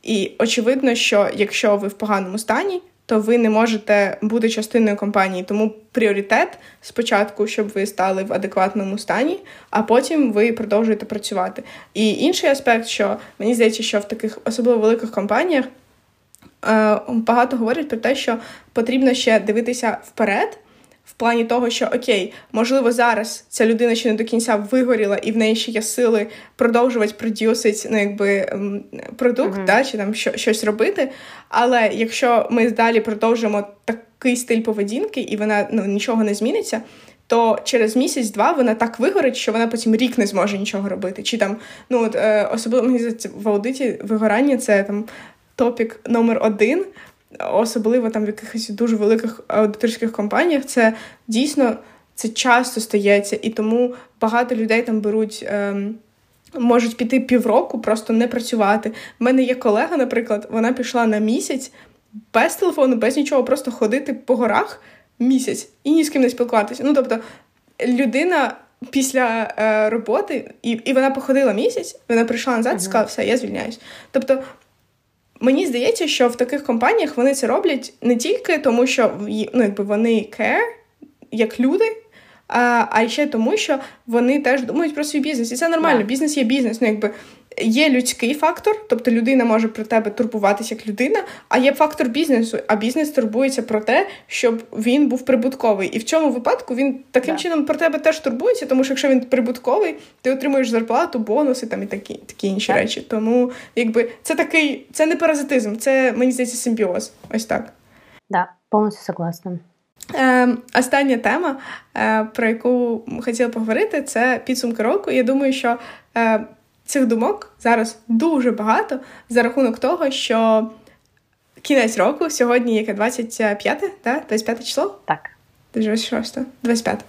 І очевидно, що якщо ви в поганому стані, то ви не можете бути частиною компанії. Тому пріоритет спочатку, щоб ви стали в адекватному стані, а потім ви продовжуєте працювати. І інший аспект, що мені здається, що в таких особливо великих компаніях е, багато говорять про те, що потрібно ще дивитися вперед. В плані того, що окей, можливо, зараз ця людина ще не до кінця вигоріла, і в неї ще є сили продовжувати продюсити ну, якби, продукт, uh-huh. да, чи там що, щось робити. Але якщо ми далі продовжимо такий стиль поведінки, і вона ну, нічого не зміниться. То через місяць-два вона так вигорить, що вона потім рік не зможе нічого робити. Чи там, ну от е, особливо мені в аудиті вигорання це там топік номер один особливо там в якихось дуже великих аудиторських компаніях, це дійсно це часто стається, і тому багато людей там беруть. Ем, Можуть піти півроку, просто не працювати. У мене є колега, наприклад, вона пішла на місяць без телефону, без нічого, просто ходити по горах місяць і ні з ким не спілкуватися. Ну тобто людина після е, роботи, і і вона походила місяць, вона прийшла назад і сказала, все, я звільняюсь. Тобто Мені здається, що в таких компаніях вони це роблять не тільки тому, що ну, якби вони care, як люди, а а ще тому, що вони теж думають про свій бізнес. І це нормально. Yeah. Бізнес є бізнес. Ну, якби Є людський фактор, тобто людина може про тебе турбуватися як людина, а є фактор бізнесу. А бізнес турбується про те, щоб він був прибутковий. І в цьому випадку він таким yeah. чином про тебе теж турбується, тому що якщо він прибутковий, ти отримуєш зарплату, бонуси там і такі такі інші yeah. речі. Тому якби це такий, це не паразитизм, це мені здається симбіоз. Ось так.
Да, повністю согласна.
Е, Остання тема, е, про яку хотіла поговорити, це підсумки року. Я думаю, що е, цих думок зараз дуже багато за рахунок того, що кінець року сьогодні яке 25, да? 25 число?
Так.
26, 25.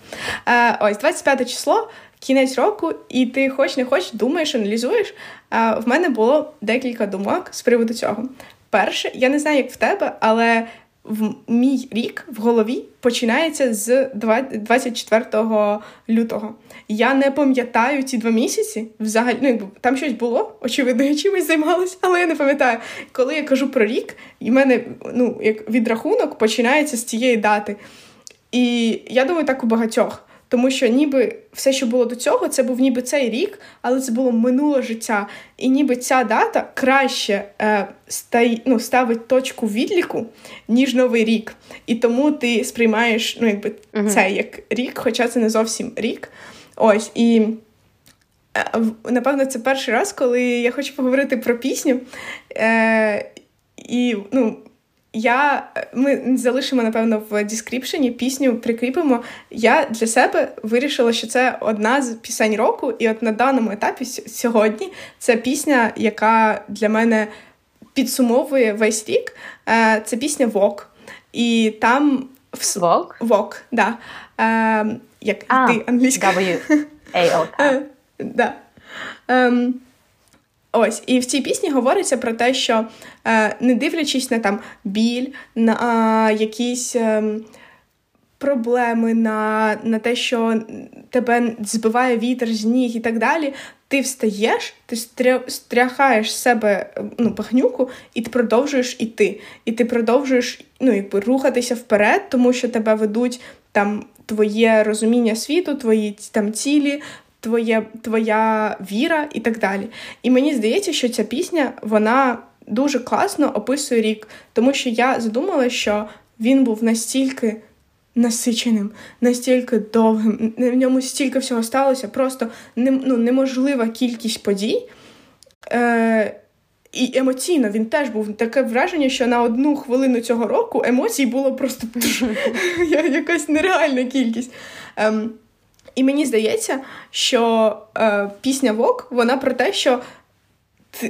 Е, Ось 25 число, кінець року, і ти хоч не хоч думаєш, аналізуєш. Е, в мене було декілька думок з приводу цього. Перше, я не знаю, як в тебе, але в мій рік в голові починається з 24 лютого. Я не пам'ятаю ці два місяці. Взагалі, ну там щось було, очевидно, я чимось займалася, але я не пам'ятаю. Коли я кажу про рік, і в мене ну, як відрахунок починається з цієї дати. І я думаю, так у багатьох. Тому що ніби все, що було до цього, це був ніби цей рік, але це було минуле життя. І ніби ця дата краще е, стай, ну, ставить точку відліку, ніж новий рік. І тому ти сприймаєш ну, якби, uh-huh. це як рік, хоча це не зовсім рік. Ось і. Е, напевно, це перший раз, коли я хочу поговорити про пісню. Е, І ну, я, Ми залишимо, напевно, в дескріпшені пісню прикріпимо. Я для себе вирішила, що це одна з пісень року, і от на даному етапі сьогодні це пісня, яка для мене підсумовує весь рік. Е, це пісня Вок. І там
Вок?
Вок, да. Е, як ти англійська.
W-A-O-K.
Да. Ем, Ось, і в цій пісні говориться про те, що е, не дивлячись на там біль, на якісь е, проблеми, на на те, що тебе збиває вітер з ніг і так далі, ти встаєш, ти стряхаєш з себе ну, пахнюку, і ти продовжуєш іти. І ти продовжуєш ну, якби, рухатися вперед, тому що тебе ведуть там твоє розуміння світу, твої там цілі, твоє, твоя віра і так далі. І мені здається, що ця пісня вона дуже класно описує рік, тому що я задумала, що він був настільки насиченим, настільки довгим, в ньому стільки всього сталося, просто ну, неможлива кількість подій. Е, І емоційно він теж був таке враження, що на одну хвилину цього року емоцій було просто якась нереальна кількість. Ем, і мені здається, що е, пісня Вок вона про те, що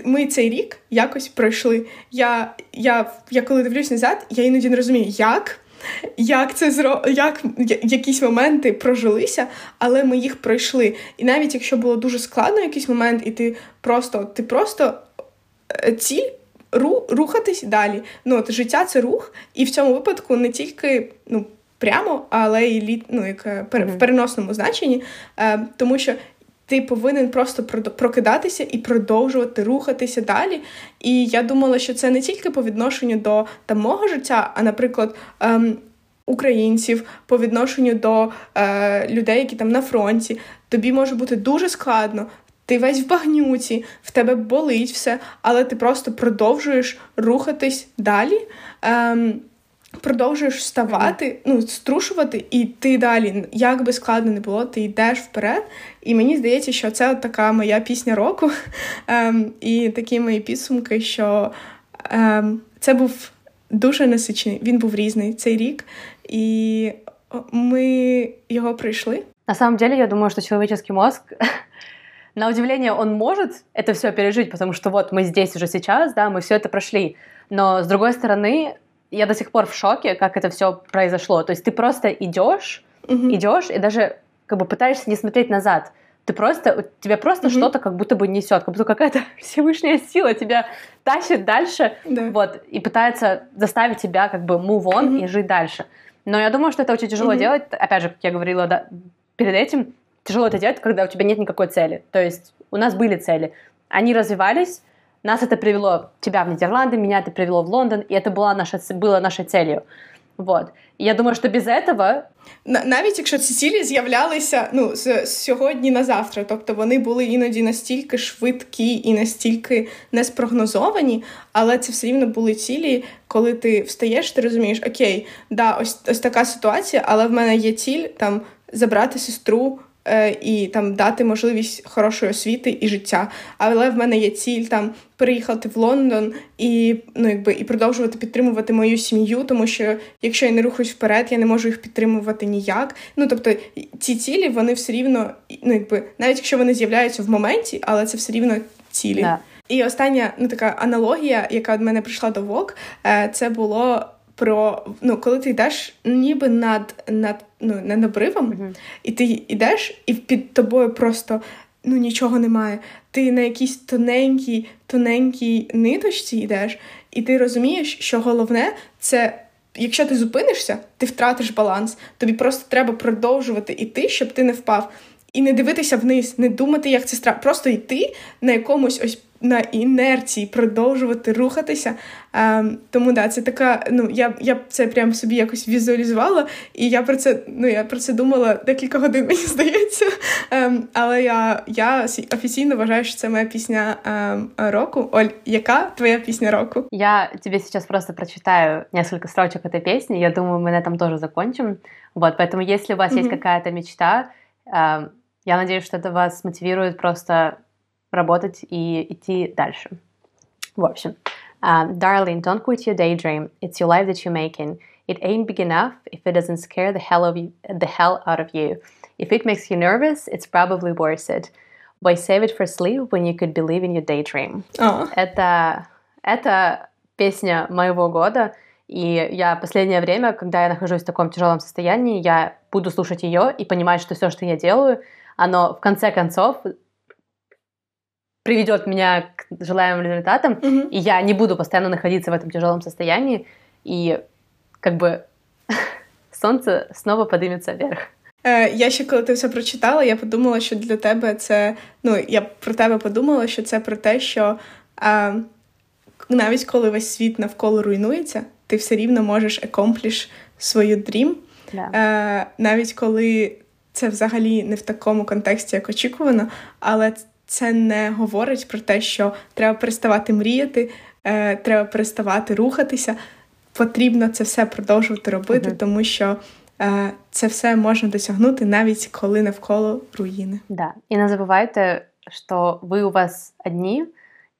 ми цей рік якось пройшли. Я я, я коли дивлюсь назад, я іноді не розумію, як. Як це зро... як якісь моменти прожилися, але ми їх пройшли. І навіть якщо було дуже складно якийсь момент, і ти просто ти просто е, ціль ру... рухатись далі. Ну, от Життя це рух, і в цьому випадку не тільки ну, прямо, але й літ, ну, як е, в переносному значенні, е, тому що. Ти повинен просто прокидатися і продовжувати рухатися далі. І я думала, що це не тільки по відношенню до там, мого життя, а, наприклад, ем, українців, по відношенню до е, людей, які там на фронті. Тобі може бути дуже складно. Ти весь в багнюці, в тебе болить все, але ти просто продовжуєш рухатись далі. Ем, продовжуєш вставати, ну, струшувати, і ти далі, як би складно не було, ти йдеш вперед. І мені здається, що це от така моя пісня року. Ем, І такі мої підсумки, що ем, це був дуже насичений, він був різний цей рік, і ми його пройшли.
На самом деле, я думаю, что человеческий мозг на удивление, он может это все пережить, потому что вот мы здесь уже сейчас, да, мы все это прошли. Но с другой стороны, я до сих пор в шоке, как это все произошло. То есть ты просто идешь, mm-hmm. идешь и даже как бы пытаешься не смотреть назад. Ты просто, тебя просто mm-hmm. что-то как будто бы несет, как будто какая-то Всевышняя сила тебя тащит дальше, да. вот, и пытается заставить тебя как бы move on mm-hmm. и жить дальше. Но я думаю, что это очень тяжело mm-hmm. делать. Опять же, как я говорила да, перед этим, тяжело это делать, когда у тебя нет никакой цели. То есть у нас были цели, они развивались, нас это привело, тебя в Нидерланды, меня это привело в Лондон, и это была наша, было нашей целью. Вот. І я думаю, що без этого...
Навіть якщо ці цілі з'являлися ну, з сьогодні на завтра, тобто вони були іноді настільки швидкі і настільки неспрогнозовані, але це все рівно були цілі, коли ти встаєш, ти розумієш, окей, да, ось ось така ситуація, але в мене є ціль там забрати сестру Е, і там дати можливість хорошої освіти і життя. Але в мене є ціль там переїхати в Лондон і ну якби і продовжувати підтримувати мою сім'ю, тому що якщо я не рухаюсь вперед, я не можу їх підтримувати ніяк. Ну тобто ці цілі вони все рівно, ну якби навіть якщо вони з'являються в моменті, але це все рівно цілі. Yeah. І остання ну така аналогія, яка від мене прийшла до ВОК, е, це було про ну, коли ти йдеш ніби над над, ну, над обривом, uh-huh. і ти йдеш, і під тобою просто ну, нічого немає. Ти на якійсь тоненькій, тоненькій ниточці йдеш, і ти розумієш, що головне це. Якщо ти зупинишся, ти втратиш баланс. Тобі просто треба продовжувати йти, щоб ти не впав. І не дивитися вниз, не думати, як це страх. Просто йти на якомусь ось на інерції продовжувати рухатися. Ем, тому да, це така. Ну я я це прям собі якось візуалізувала, і я про це ну я про це думала декілька годин, мені здається. Ем, але я я офіційно вважаю, що це моя пісня ем, року. Оль, яка твоя пісня року?
Я тебе сейчас просто прочитаю несколько строчек этой песни. Я думаю, мы на этом тоже закончим. Вот, поэтому если у вас mm-hmm. есть какая-то мечта, э, я надеюсь, что это вас мотивирует просто работать и идти дальше. В общем, uh, darling, don't quit your daydream. It's your life that you're making. It ain't big enough if it doesn't scare the hell of you, the hell out of you. If it makes you nervous, it's probably worth it. Why save it for sleep when you could believe in your daydream? Oh. Это, это песня моего года. И я последнее время, когда я нахожусь в таком тяжелом состоянии, я буду слушать ее и понимать, что все, что я делаю, оно в конце концов приведет меня к желаемым результатам, mm-hmm. и я не буду постоянно находиться в этом тяжелом состоянии, и как бы сонце снова подиметься вверх.
Я ще коли ти все прочитала, я подумала, що для тебе це. Ну, я про тебе подумала, що це про те, що а, навіть коли весь світ навколо руйнується, ти все рівно можеш екомпліш свою дрім. Yeah. А, навіть коли це взагалі не в такому контексті, як очікувано, але це не говорить про те, що треба переставати мріяти, е, треба переставати рухатися. Потрібно це все продовжувати робити, uh тому що е, це все можна досягнути навіть коли навколо руїни.
Да. І не забувайте, що ви у вас одні,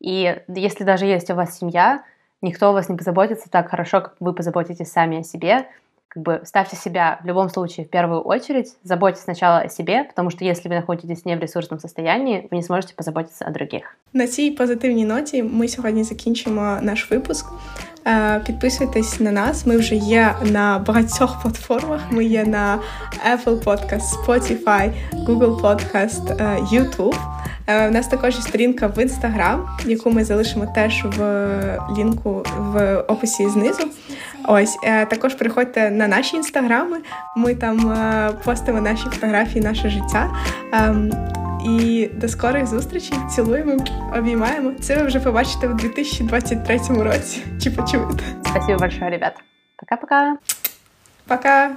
і якщо навіть є у вас сім'я, ніхто у вас не позаботиться так хорошо, як ви позаботитесь самі о себе. как бы ставьте себя в любом случае в первую очередь, заботьтесь сначала о себе, потому что если вы находитесь не в ресурсном состоянии, вы не сможете позаботиться о других.
На цій позитивній ноті ми сьогодні закінчимо наш випуск. Підписуйтесь на нас. Ми вже є на багатьох платформах. Ми є на Apple Podcast, Spotify, Google Podcast, YouTube. У нас також є сторінка в Instagram, яку ми залишимо теж в лінку в описі знизу. Ось е, також приходьте на наші інстаграми. Ми там е, постимо наші фотографії, наше життя. І до скорих зустрічей. Цілуємо, обіймаємо. Це ви вже побачите у 2023 році. Чи почуєте?
Спасибо большое, ребята. Пока-пока.
Пока.